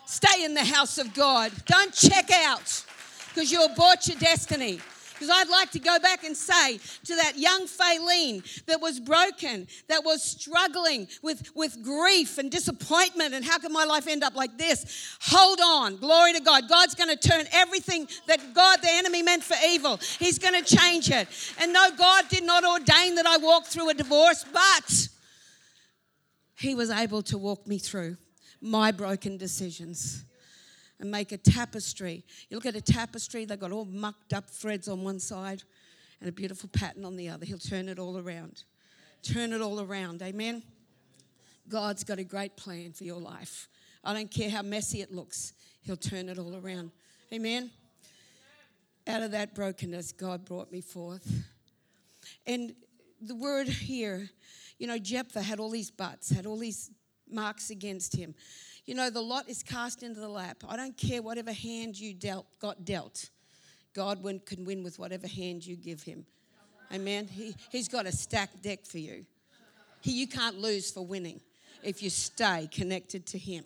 Stay in the house of God. Don't check out because you abort your destiny. Because I'd like to go back and say to that young Faylene that was broken, that was struggling with, with grief and disappointment, and how can my life end up like this? Hold on. Glory to God. God's going to turn everything that God, the enemy, meant for evil. He's going to change it. And no, God did not ordain that I walk through a divorce, but He was able to walk me through my broken decisions and make a tapestry. You look at a tapestry, they've got all mucked up threads on one side and a beautiful pattern on the other. He'll turn it all around. Turn it all around. Amen. God's got a great plan for your life. I don't care how messy it looks, He'll turn it all around. Amen. Out of that brokenness, God brought me forth. And the word here, you know, Jephthah had all these buts, had all these marks against him. You know, the lot is cast into the lap. I don't care whatever hand you dealt, got dealt. God win, can win with whatever hand you give him. Amen. He, he's got a stacked deck for you. He, you can't lose for winning if you stay connected to him.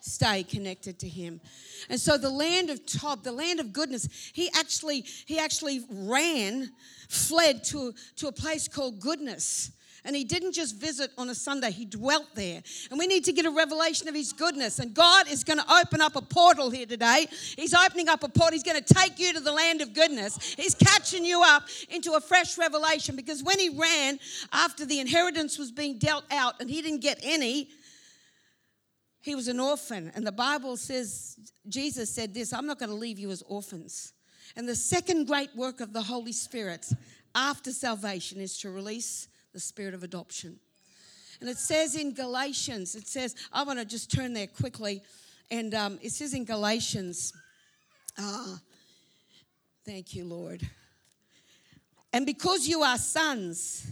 Stay connected to him. And so the land of Tob, the land of goodness, he actually, he actually ran, fled to, to a place called goodness. And he didn't just visit on a Sunday, he dwelt there. And we need to get a revelation of his goodness. And God is going to open up a portal here today. He's opening up a portal. He's going to take you to the land of goodness. He's catching you up into a fresh revelation because when he ran after the inheritance was being dealt out and he didn't get any, he was an orphan. And the Bible says, Jesus said this I'm not going to leave you as orphans. And the second great work of the Holy Spirit after salvation is to release the spirit of adoption. And it says in Galatians, it says, I want to just turn there quickly. And um, it says in Galatians, ah, thank you, Lord. And because you are sons,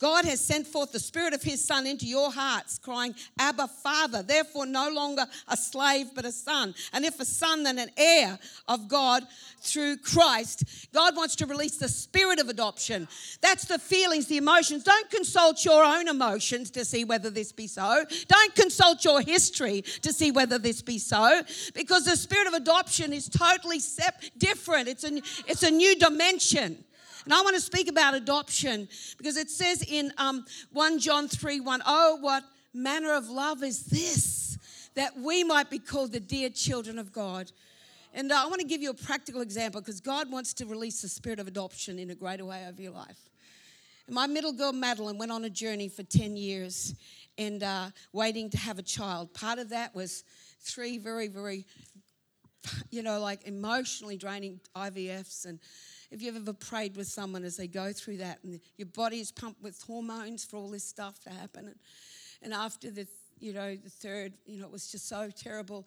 God has sent forth the Spirit of His Son into your hearts, crying, Abba, Father. Therefore, no longer a slave, but a son. And if a son, then an heir of God through Christ. God wants to release the spirit of adoption. That's the feelings, the emotions. Don't consult your own emotions to see whether this be so. Don't consult your history to see whether this be so, because the spirit of adoption is totally sep- different. It's a, it's a new dimension. And I want to speak about adoption because it says in um, 1 John 3 1, oh, what manner of love is this that we might be called the dear children of God. And uh, I want to give you a practical example because God wants to release the spirit of adoption in a greater way over your life. And my middle girl, Madeline, went on a journey for 10 years and uh, waiting to have a child. Part of that was three very, very, you know, like emotionally draining IVFs and if you've ever prayed with someone as they go through that and your body is pumped with hormones for all this stuff to happen. And, and after the, you know, the third, you know, it was just so terrible.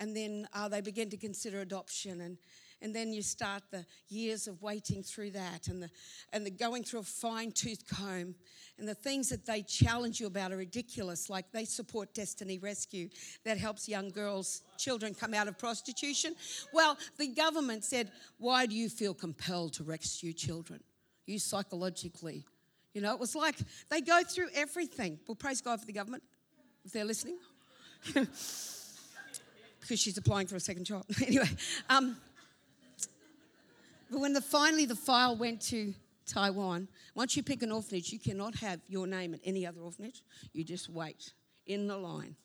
And then uh, they begin to consider adoption. And, and then you start the years of waiting through that and the, and the going through a fine tooth comb. And the things that they challenge you about are ridiculous, like they support Destiny Rescue that helps young girls, children come out of prostitution. Well, the government said, Why do you feel compelled to rescue children? You psychologically. You know, it was like they go through everything. Well, praise God for the government, if they're listening. because she's applying for a second child. anyway, um, but when the, finally the file went to Taiwan, once you pick an orphanage, you cannot have your name at any other orphanage. You just wait in the line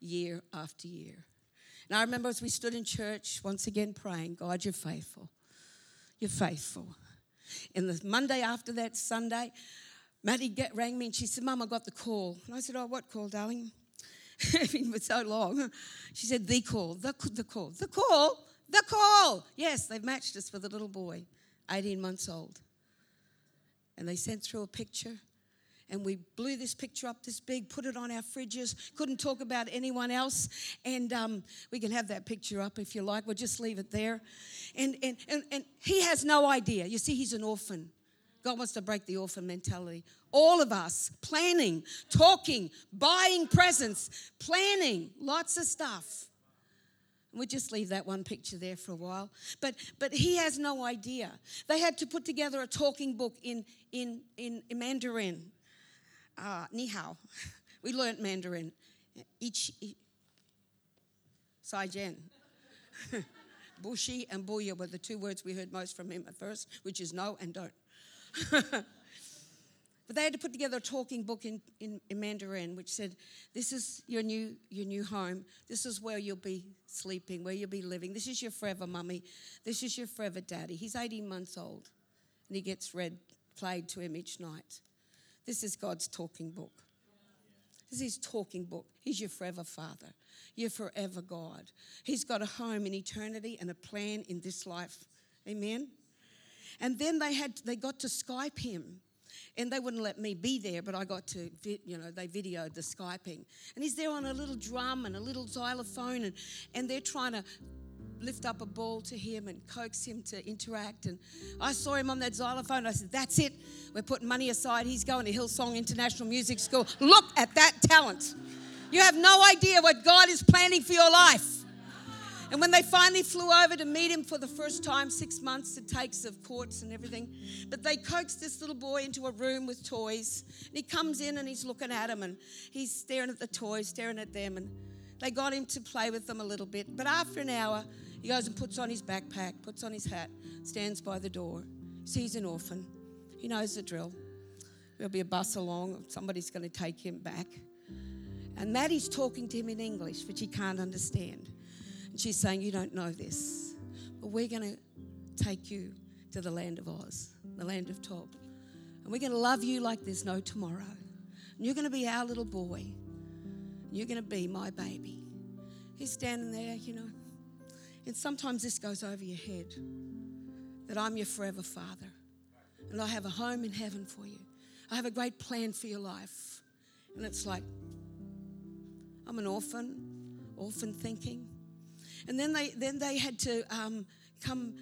year after year. And I remember as we stood in church, once again praying, God, you're faithful. You're faithful. And the Monday after that, Sunday, Maddie get, rang me and she said, Mum, I got the call. And I said, Oh, what call, darling? it was so long. She said, The call, the, the call, the call, the call. Yes, they've matched us with a little boy, 18 months old. And they sent through a picture. And we blew this picture up this big, put it on our fridges, couldn't talk about anyone else. And um, we can have that picture up if you like, we'll just leave it there. And, and, and, and he has no idea. You see, he's an orphan. God wants to break the orphan mentality. All of us planning, talking, buying presents, planning, lots of stuff. We just leave that one picture there for a while. But but he has no idea. They had to put together a talking book in in in, Mandarin. Uh, ni hao. We learned Mandarin. Ich, Sai Jen. Bushi and Booyah were the two words we heard most from him at first, which is no and don't. But they had to put together a talking book in, in, in, Mandarin which said, This is your new, your new home. This is where you'll be sleeping, where you'll be living. This is your forever mummy. This is your forever daddy. He's 18 months old and he gets read, played to him each night. This is God's talking book. This is his talking book. He's your forever father. You're forever God. He's got a home in eternity and a plan in this life. Amen. And then they had they got to Skype him and they wouldn't let me be there, but I got to, you know, they videoed the Skyping. And he's there on a little drum and a little xylophone, and, and they're trying to lift up a ball to him and coax him to interact. And I saw him on that xylophone. I said, That's it. We're putting money aside. He's going to Hillsong International Music School. Look at that talent. You have no idea what God is planning for your life. And when they finally flew over to meet him for the first time, six months it takes of courts and everything, but they coaxed this little boy into a room with toys. And he comes in and he's looking at them and he's staring at the toys, staring at them. And they got him to play with them a little bit. But after an hour, he goes and puts on his backpack, puts on his hat, stands by the door, sees an orphan. He knows the drill. There'll be a bus along, somebody's going to take him back. And Maddie's talking to him in English, which he can't understand. She's saying, You don't know this, but we're going to take you to the land of Oz, the land of Tob. And we're going to love you like there's no tomorrow. And you're going to be our little boy. You're going to be my baby. He's standing there, you know. And sometimes this goes over your head that I'm your forever father. And I have a home in heaven for you. I have a great plan for your life. And it's like, I'm an orphan, orphan thinking. And then they, then they had to um, come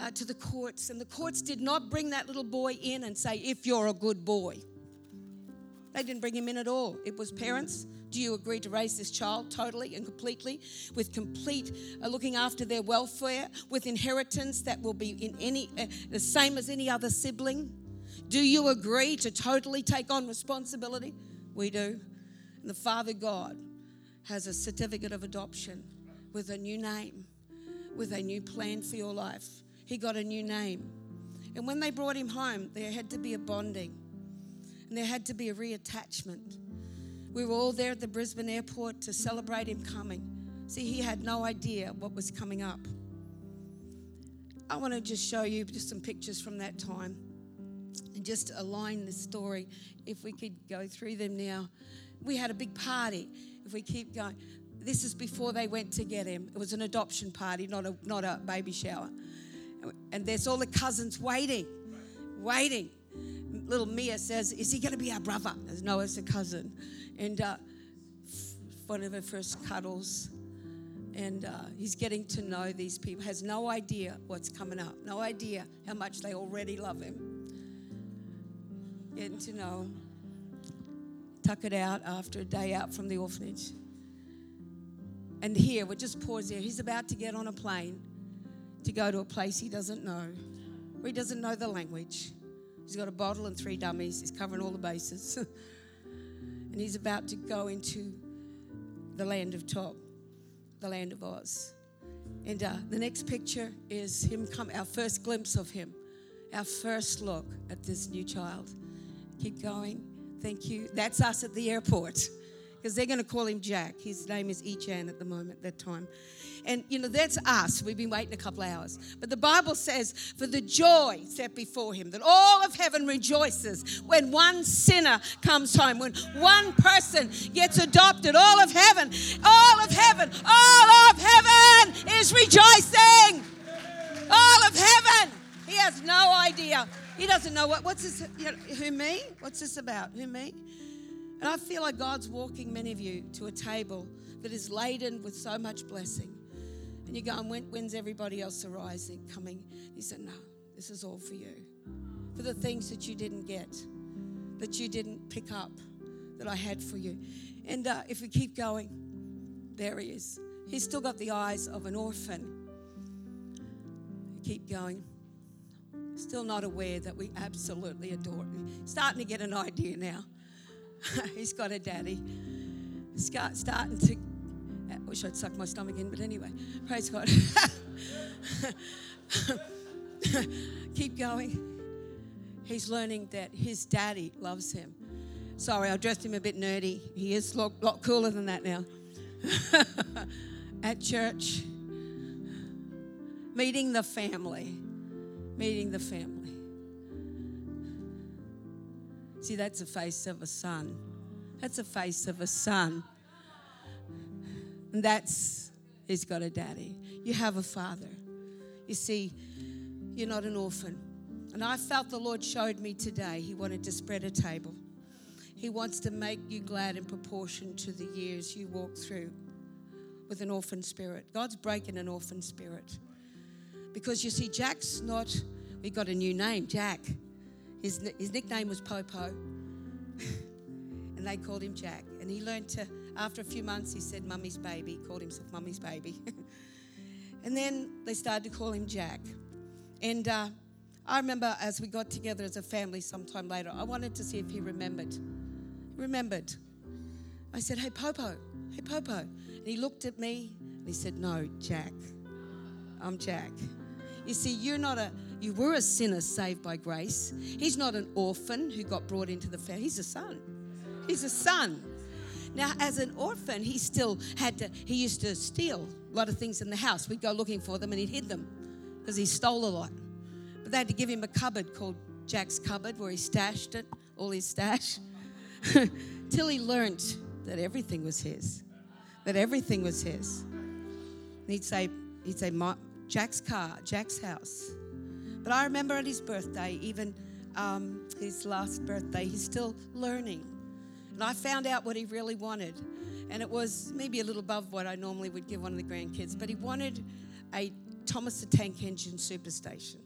uh, to the courts, and the courts did not bring that little boy in and say, if you're a good boy. They didn't bring him in at all. It was parents. Do you agree to raise this child totally and completely with complete uh, looking after their welfare, with inheritance that will be in any uh, the same as any other sibling? Do you agree to totally take on responsibility? We do. And the Father God has a certificate of adoption with a new name, with a new plan for your life. He got a new name. And when they brought him home, there had to be a bonding and there had to be a reattachment. We were all there at the Brisbane airport to celebrate him coming. See, he had no idea what was coming up. I want to just show you just some pictures from that time and just align the story. If we could go through them now. We had a big party. If we keep going, this is before they went to get him. It was an adoption party, not a, not a baby shower. And there's all the cousins waiting, waiting. Little Mia says, Is he going to be our brother? There's no, it's a cousin. And uh, one of her first cuddles. And uh, he's getting to know these people, has no idea what's coming up, no idea how much they already love him. Getting to know him. Tuck it out after a day out from the orphanage. And here, we'll just pause there. He's about to get on a plane to go to a place he doesn't know, where he doesn't know the language. He's got a bottle and three dummies. He's covering all the bases. and he's about to go into the land of Tob, the land of Oz. And uh, the next picture is him come, our first glimpse of him, our first look at this new child. Keep going. Thank you. That's us at the airport because they're going to call him Jack. His name is Echan at the moment, that time. And, you know, that's us. We've been waiting a couple hours. But the Bible says, for the joy set before him, that all of heaven rejoices when one sinner comes home, when one person gets adopted. All of heaven, all of heaven, all of heaven is rejoicing. All of heaven. He has no idea. He doesn't know what, what's this, you know, who me? What's this about? Who me? And I feel like God's walking many of you to a table that is laden with so much blessing. And you're going, when, when's everybody else arising, coming? He said, no, this is all for you. For the things that you didn't get, that you didn't pick up, that I had for you. And uh, if we keep going, there he is. He's still got the eyes of an orphan. Keep going. Still not aware that we absolutely adore him. Starting to get an idea now. He's got a daddy. Start, starting to. I wish I'd suck my stomach in, but anyway, praise God. Keep going. He's learning that his daddy loves him. Sorry, I dressed him a bit nerdy. He is a lot, lot cooler than that now. At church, meeting the family. Meeting the family. See, that's the face of a son. That's the face of a son. And that's, he's got a daddy. You have a father. You see, you're not an orphan. And I felt the Lord showed me today he wanted to spread a table. He wants to make you glad in proportion to the years you walk through with an orphan spirit. God's breaking an orphan spirit. Because you see, Jack's not, we got a new name, Jack. His, his nickname was Popo. and they called him Jack. And he learned to, after a few months, he said, Mummy's baby. Called himself Mummy's baby. and then they started to call him Jack. And uh, I remember as we got together as a family sometime later, I wanted to see if he remembered. Remembered. I said, Hey, Popo, hey, Popo. And he looked at me and he said, No, Jack. I'm Jack. You see, you're not a, you were a sinner saved by grace. He's not an orphan who got brought into the family. He's a son. He's a son. Now, as an orphan, he still had to, he used to steal a lot of things in the house. We'd go looking for them and he'd hid them because he stole a lot. But they had to give him a cupboard called Jack's Cupboard where he stashed it, all his stash, till he learned that everything was his. That everything was his. And he'd say, he'd say, Jack's car, Jack's house. But I remember at his birthday, even um, his last birthday, he's still learning. And I found out what he really wanted. And it was maybe a little above what I normally would give one of the grandkids, but he wanted a Thomas the Tank Engine superstation.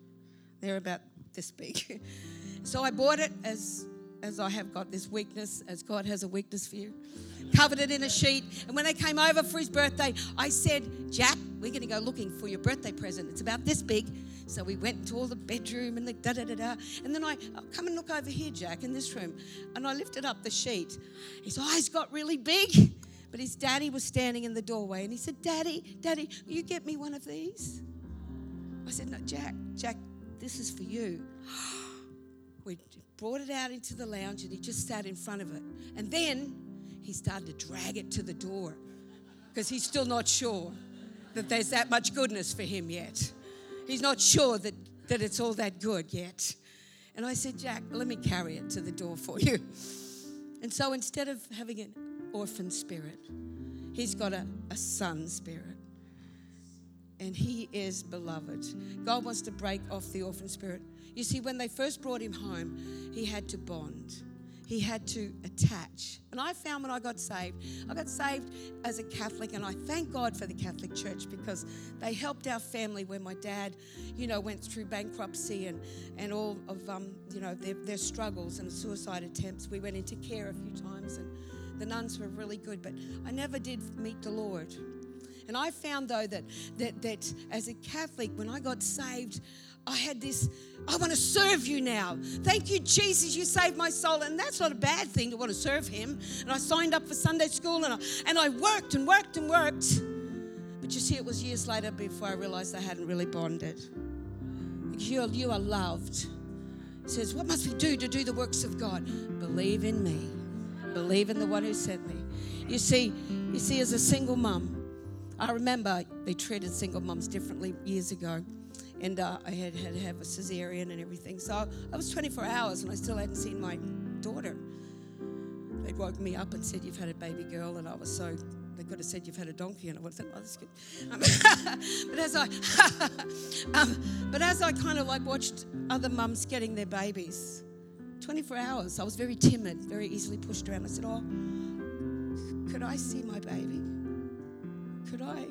They're about this big. so I bought it as as I have got this weakness, as God has a weakness for you. Covered it in a sheet. And when they came over for his birthday, I said, Jack, we're going to go looking for your birthday present. It's about this big. So we went into all the bedroom and the da da da da. And then I, oh, come and look over here, Jack, in this room. And I lifted up the sheet. His eyes got really big. But his daddy was standing in the doorway and he said, Daddy, Daddy, will you get me one of these? I said, No, Jack, Jack, this is for you. We brought it out into the lounge and he just sat in front of it. And then he started to drag it to the door because he's still not sure that there's that much goodness for him yet. He's not sure that, that it's all that good yet. And I said, Jack, let me carry it to the door for you. And so instead of having an orphan spirit, he's got a, a son spirit. And he is beloved. God wants to break off the orphan spirit. You see, when they first brought him home, he had to bond. He had to attach. And I found when I got saved, I got saved as a Catholic, and I thank God for the Catholic Church because they helped our family when my dad, you know, went through bankruptcy and, and all of, um, you know, their, their struggles and suicide attempts. We went into care a few times, and the nuns were really good, but I never did meet the Lord. And I found though that that that as a Catholic, when I got saved, I had this, I want to serve you now. Thank you, Jesus, you saved my soul. And that's not a bad thing to want to serve him. And I signed up for Sunday school and I, and I worked and worked and worked. But you see, it was years later before I realized I hadn't really bonded. You are, you are loved. Says, What must we do to do the works of God? Believe in me. Believe in the one who sent me. You see, you see, as a single mum, I remember they treated single mums differently years ago. And uh, I had, had to have a cesarean and everything. So I was 24 hours and I still hadn't seen my daughter. They'd woke me up and said, You've had a baby girl. And I was so, they could have said, You've had a donkey. And I would have thought, Oh, that's good. Um, but as I, um, but as I kind of like watched other mums getting their babies, 24 hours, I was very timid, very easily pushed around. I said, Oh, could I see my baby? Could I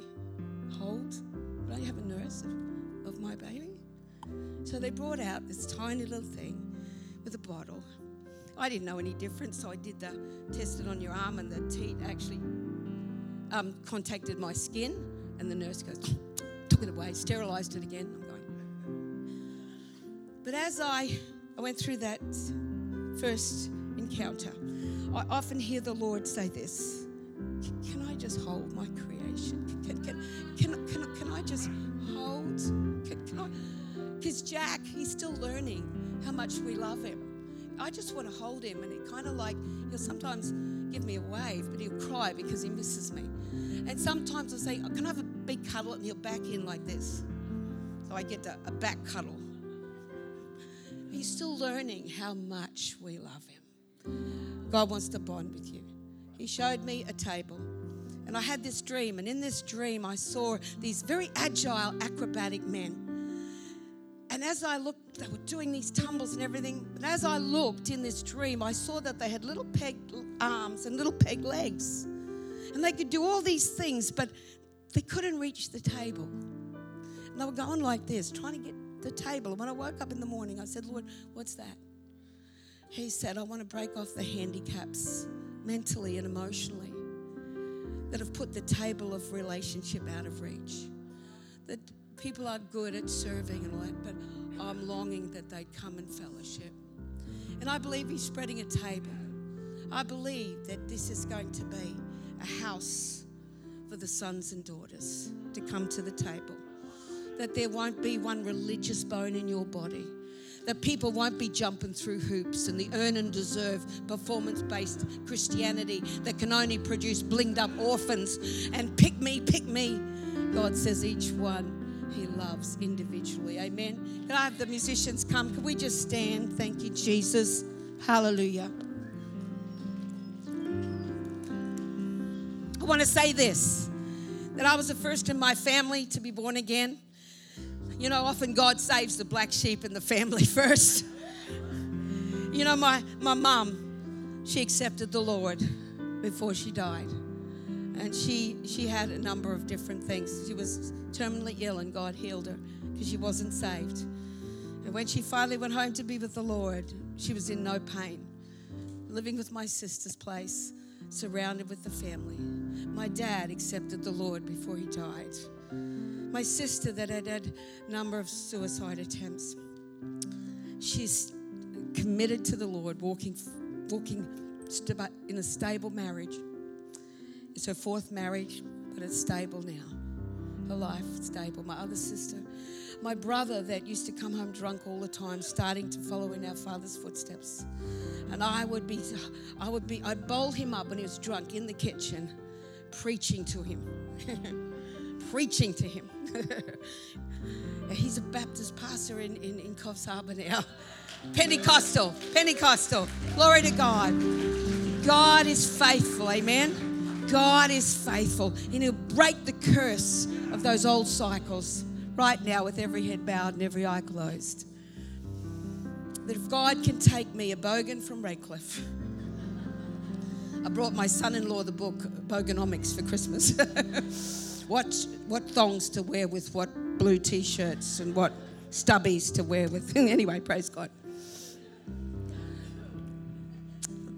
hold? Could I have a nurse my baby? So they brought out this tiny little thing with a bottle. I didn't know any difference, so I did the test it on your arm, and the teat actually um, contacted my skin, and the nurse goes, took it away, sterilized it again. I'm going. But as I, I went through that first encounter, I often hear the Lord say this Can I just hold my creation? Can, can, can, can, can I just hold? Because Jack, he's still learning how much we love him. I just want to hold him, and it kind of like he'll sometimes give me a wave, but he'll cry because he misses me. And sometimes I say, oh, "Can I have a big cuddle?" And he'll back in like this, so I get a back cuddle. He's still learning how much we love him. God wants to bond with you. He showed me a table. And I had this dream, and in this dream, I saw these very agile, acrobatic men. And as I looked, they were doing these tumbles and everything. But as I looked in this dream, I saw that they had little peg arms and little peg legs. And they could do all these things, but they couldn't reach the table. And they were going like this, trying to get the table. And when I woke up in the morning, I said, Lord, what's that? He said, I want to break off the handicaps mentally and emotionally that have put the table of relationship out of reach. That people are good at serving and all that, but I'm longing that they'd come and fellowship. And I believe He's spreading a table. I believe that this is going to be a house for the sons and daughters to come to the table. That there won't be one religious bone in your body that people won't be jumping through hoops and the earn and deserve performance based Christianity that can only produce blinged up orphans and pick me, pick me. God says each one He loves individually. Amen. Can I have the musicians come? Can we just stand? Thank you, Jesus. Hallelujah. I want to say this that I was the first in my family to be born again. You know, often God saves the black sheep in the family first. You know, my, my mom, she accepted the Lord before she died. And she, she had a number of different things. She was terminally ill, and God healed her because she wasn't saved. And when she finally went home to be with the Lord, she was in no pain. living with my sister's place, surrounded with the family. My dad accepted the Lord before he died. My sister that had had a number of suicide attempts. She's committed to the Lord, walking, walking in a stable marriage. It's her fourth marriage, but it's stable now. Her life stable. My other sister, my brother that used to come home drunk all the time, starting to follow in our father's footsteps. And I would be, I would be, I'd bowl him up when he was drunk in the kitchen, preaching to him, preaching to him. He's a Baptist pastor in, in, in Coffs Harbour now. Pentecostal, Pentecostal. Glory to God. God is faithful, amen. God is faithful, and He'll break the curse of those old cycles right now with every head bowed and every eye closed. That if God can take me, a bogan from Redcliffe, I brought my son in law the book Bogonomics for Christmas. What, what thongs to wear with what blue t shirts and what stubbies to wear with. anyway, praise God.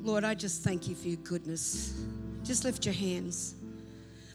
Lord, I just thank you for your goodness. Just lift your hands.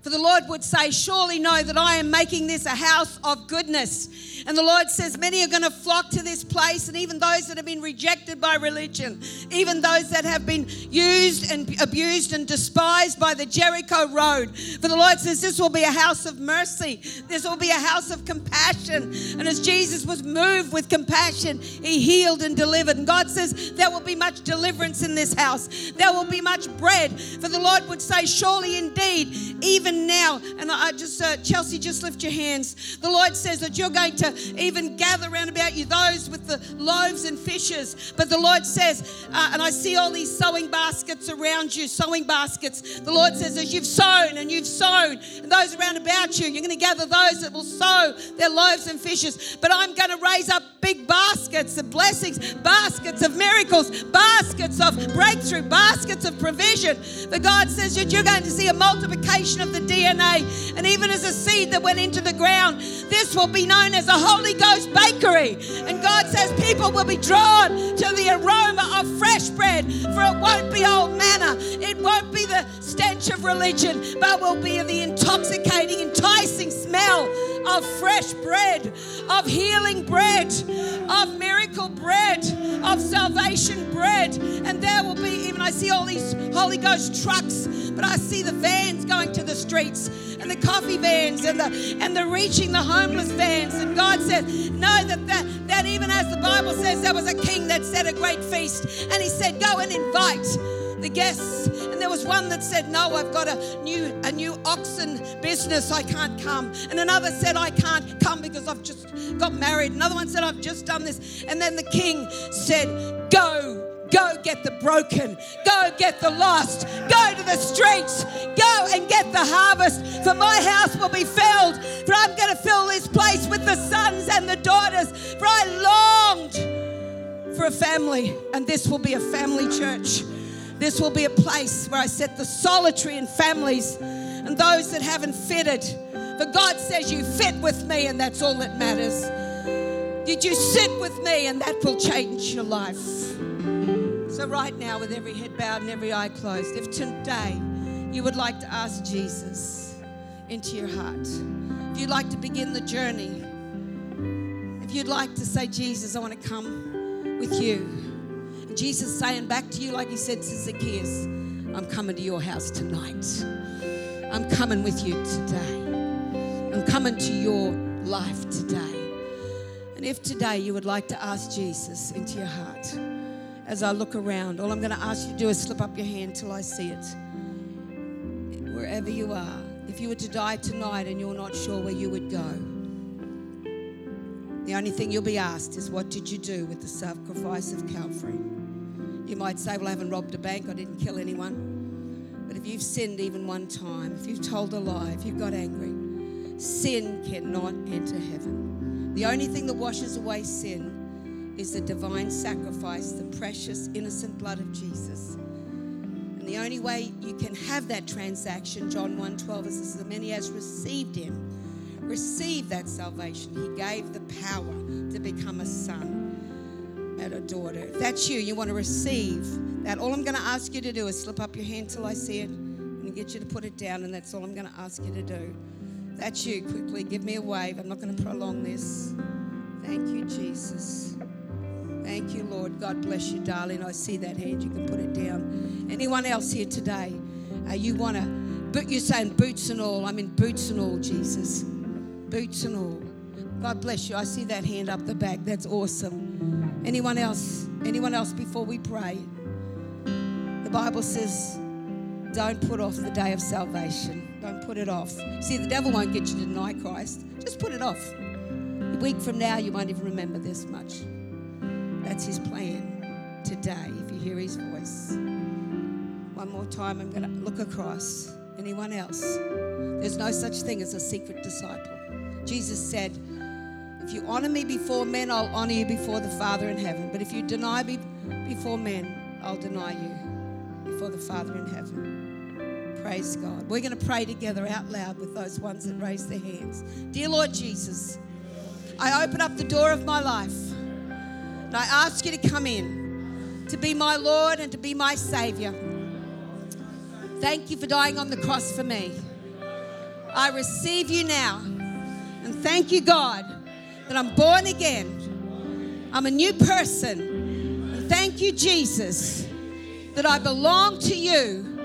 For the Lord would say, Surely know that I am making this a house of goodness. And the Lord says, Many are going to flock to this place, and even those that have been rejected by religion, even those that have been used and abused and despised by the Jericho road. For the Lord says, This will be a house of mercy, this will be a house of compassion. And as Jesus was moved with compassion, he healed and delivered. And God says, There will be much deliverance in this house, there will be much bread. For the Lord would say, Surely indeed, even now, and I just, uh, Chelsea, just lift your hands. The Lord says that you're going to even gather around about you those with the loaves and fishes. But the Lord says, uh, and I see all these sewing baskets around you, sewing baskets. The Lord says, as you've sown and you've sown, and those around about you, you're going to gather those that will sow their loaves and fishes. But I'm going to raise up big baskets of blessings, baskets of miracles, baskets of breakthrough, baskets of provision. For God says that you're going to see a multiplication of the DNA. And even as a seed that went into the ground, this will be known as a Holy Ghost bakery. And God says people will be drawn to the aroma of fresh bread, for it won't be old manna, it won't be the stench of religion, but will be the intoxicating, enticing smell of fresh bread, of healing bread, of miracle bread, of salvation bread. And there will be, even I see all these Holy Ghost trucks, but I see the vans going to the streets and the coffee vans and the and the reaching the homeless vans. And God said, know that, that that even as the Bible says, there was a king that set a great feast, and he said, Go and invite the guests. There was one that said, No, I've got a new a new oxen business, I can't come. And another said, I can't come because I've just got married. Another one said, I've just done this. And then the king said, Go. Go get the broken. Go get the lost. Go to the streets. Go and get the harvest. For my house will be filled. For I'm going to fill this place with the sons and the daughters. For I longed for a family, and this will be a family church. This will be a place where I set the solitary and families and those that haven't fitted. For God says you fit with me, and that's all that matters. Did you sit with me, and that will change your life? So, right now, with every head bowed and every eye closed, if today you would like to ask Jesus into your heart, if you'd like to begin the journey, if you'd like to say, Jesus, I want to come with you. Jesus saying back to you, like he said to Zacchaeus, I'm coming to your house tonight. I'm coming with you today. I'm coming to your life today. And if today you would like to ask Jesus into your heart, as I look around, all I'm going to ask you to do is slip up your hand till I see it. Wherever you are, if you were to die tonight and you're not sure where you would go, the only thing you'll be asked is, What did you do with the sacrifice of Calvary? You might say, Well, I haven't robbed a bank, I didn't kill anyone. But if you've sinned even one time, if you've told a lie, if you've got angry, sin cannot enter heaven. The only thing that washes away sin is the divine sacrifice, the precious, innocent blood of Jesus. And the only way you can have that transaction, John 1:12, is as many as received him, receive that salvation. He gave the power to become a son. At a daughter. If that's you, you want to receive that. All I'm going to ask you to do is slip up your hand till I see it and get you to put it down, and that's all I'm going to ask you to do. That's you. Quickly, give me a wave. I'm not going to prolong this. Thank you, Jesus. Thank you, Lord. God bless you, darling. I see that hand. You can put it down. Anyone else here today? Uh, you want to, but you're saying boots and all. I mean, boots and all, Jesus. Boots and all. God bless you. I see that hand up the back. That's awesome. Anyone else? Anyone else before we pray? The Bible says, don't put off the day of salvation. Don't put it off. See, the devil won't get you to deny Christ. Just put it off. A week from now, you won't even remember this much. That's his plan today, if you hear his voice. One more time, I'm going to look across. Anyone else? There's no such thing as a secret disciple. Jesus said, If you honor me before men, I'll honor you before the Father in heaven. But if you deny me before men, I'll deny you before the Father in heaven. Praise God. We're going to pray together out loud with those ones that raise their hands. Dear Lord Jesus, I open up the door of my life and I ask you to come in to be my Lord and to be my Savior. Thank you for dying on the cross for me. I receive you now. And thank you, God, that I'm born again. I'm a new person. Thank you, Jesus, that I belong to you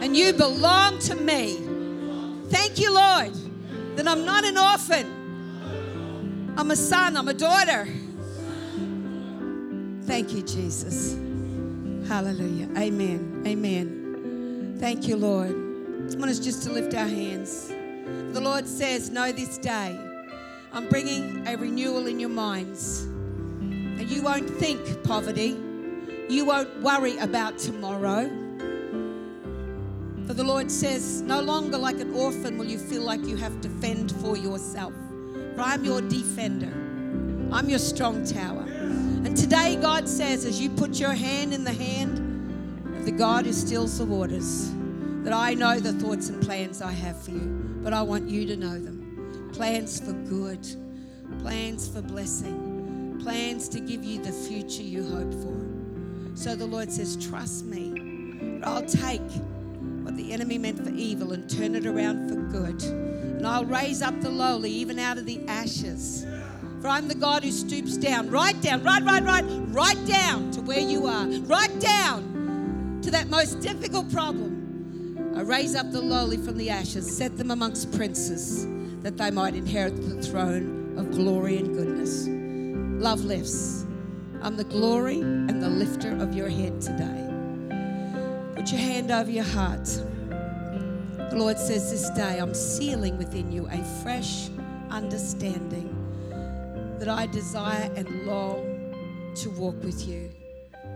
and you belong to me. Thank you, Lord, that I'm not an orphan. I'm a son, I'm a daughter. Thank you, Jesus. Hallelujah. Amen. Amen. Thank you, Lord. I want us just to lift our hands. The Lord says, Know this day, I'm bringing a renewal in your minds. And you won't think poverty, you won't worry about tomorrow. For the Lord says, No longer like an orphan will you feel like you have to fend for yourself. For I'm your defender, I'm your strong tower. And today, God says, as you put your hand in the hand of the God who stills the waters, that I know the thoughts and plans I have for you, but I want you to know them. Plans for good, plans for blessing, plans to give you the future you hope for. So the Lord says, Trust me, I'll take what the enemy meant for evil and turn it around for good. And I'll raise up the lowly, even out of the ashes. For I'm the God who stoops down, right down, right, right, right, right down to where you are, right down to that most difficult problem. I raise up the lowly from the ashes, set them amongst princes, that they might inherit the throne of glory and goodness. Love lifts. I'm the glory and the lifter of your head today. Put your hand over your heart. The Lord says this day, I'm sealing within you a fresh understanding that I desire and long to walk with you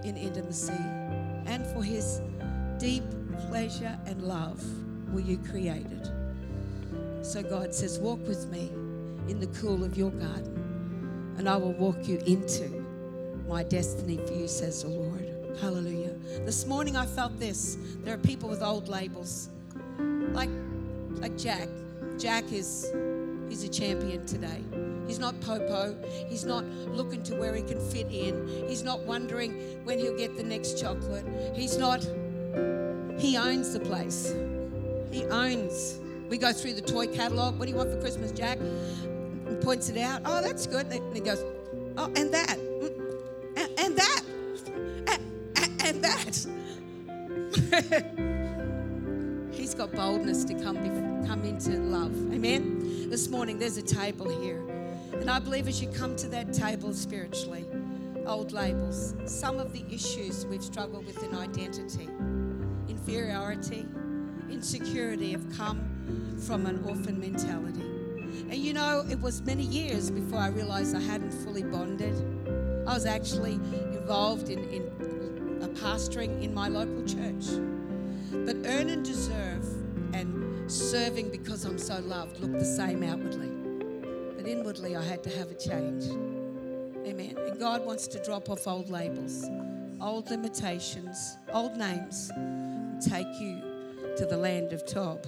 in intimacy. And for his deep pleasure and love were you created. So God says, Walk with me in the cool of your garden, and I will walk you into my destiny for you, says the Lord. Hallelujah. This morning I felt this. There are people with old labels. Like like Jack. Jack is he's a champion today. He's not popo. He's not looking to where he can fit in. He's not wondering when he'll get the next chocolate. He's not he owns the place. He owns. We go through the toy catalog. What do you want for Christmas, Jack? And points it out. Oh, that's good. And he goes, Oh, and that. Mm, And, and that. And, and that. He's got boldness to come, come into love. Amen. This morning there's a table here. And I believe as you come to that table spiritually, old labels, some of the issues we've struggled with in identity, inferiority, insecurity have come from an orphan mentality. And you know, it was many years before I realized I hadn't fully bonded. I was actually involved in, in pastoring in my local church. But earn and deserve and serving because I'm so loved looked the same outwardly. But inwardly, I had to have a change. Amen. And God wants to drop off old labels, old limitations, old names, and take you to the land of Tob,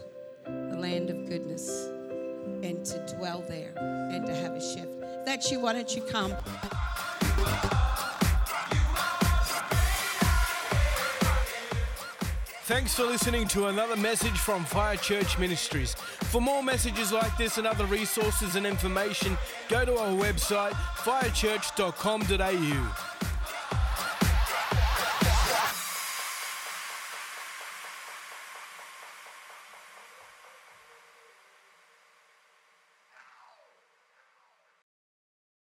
the land of goodness, and to dwell there and to have a shift. That's you, why don't you come? Thanks for listening to another message from Fire Church Ministries. For more messages like this and other resources and information, go to our website firechurch.com.au.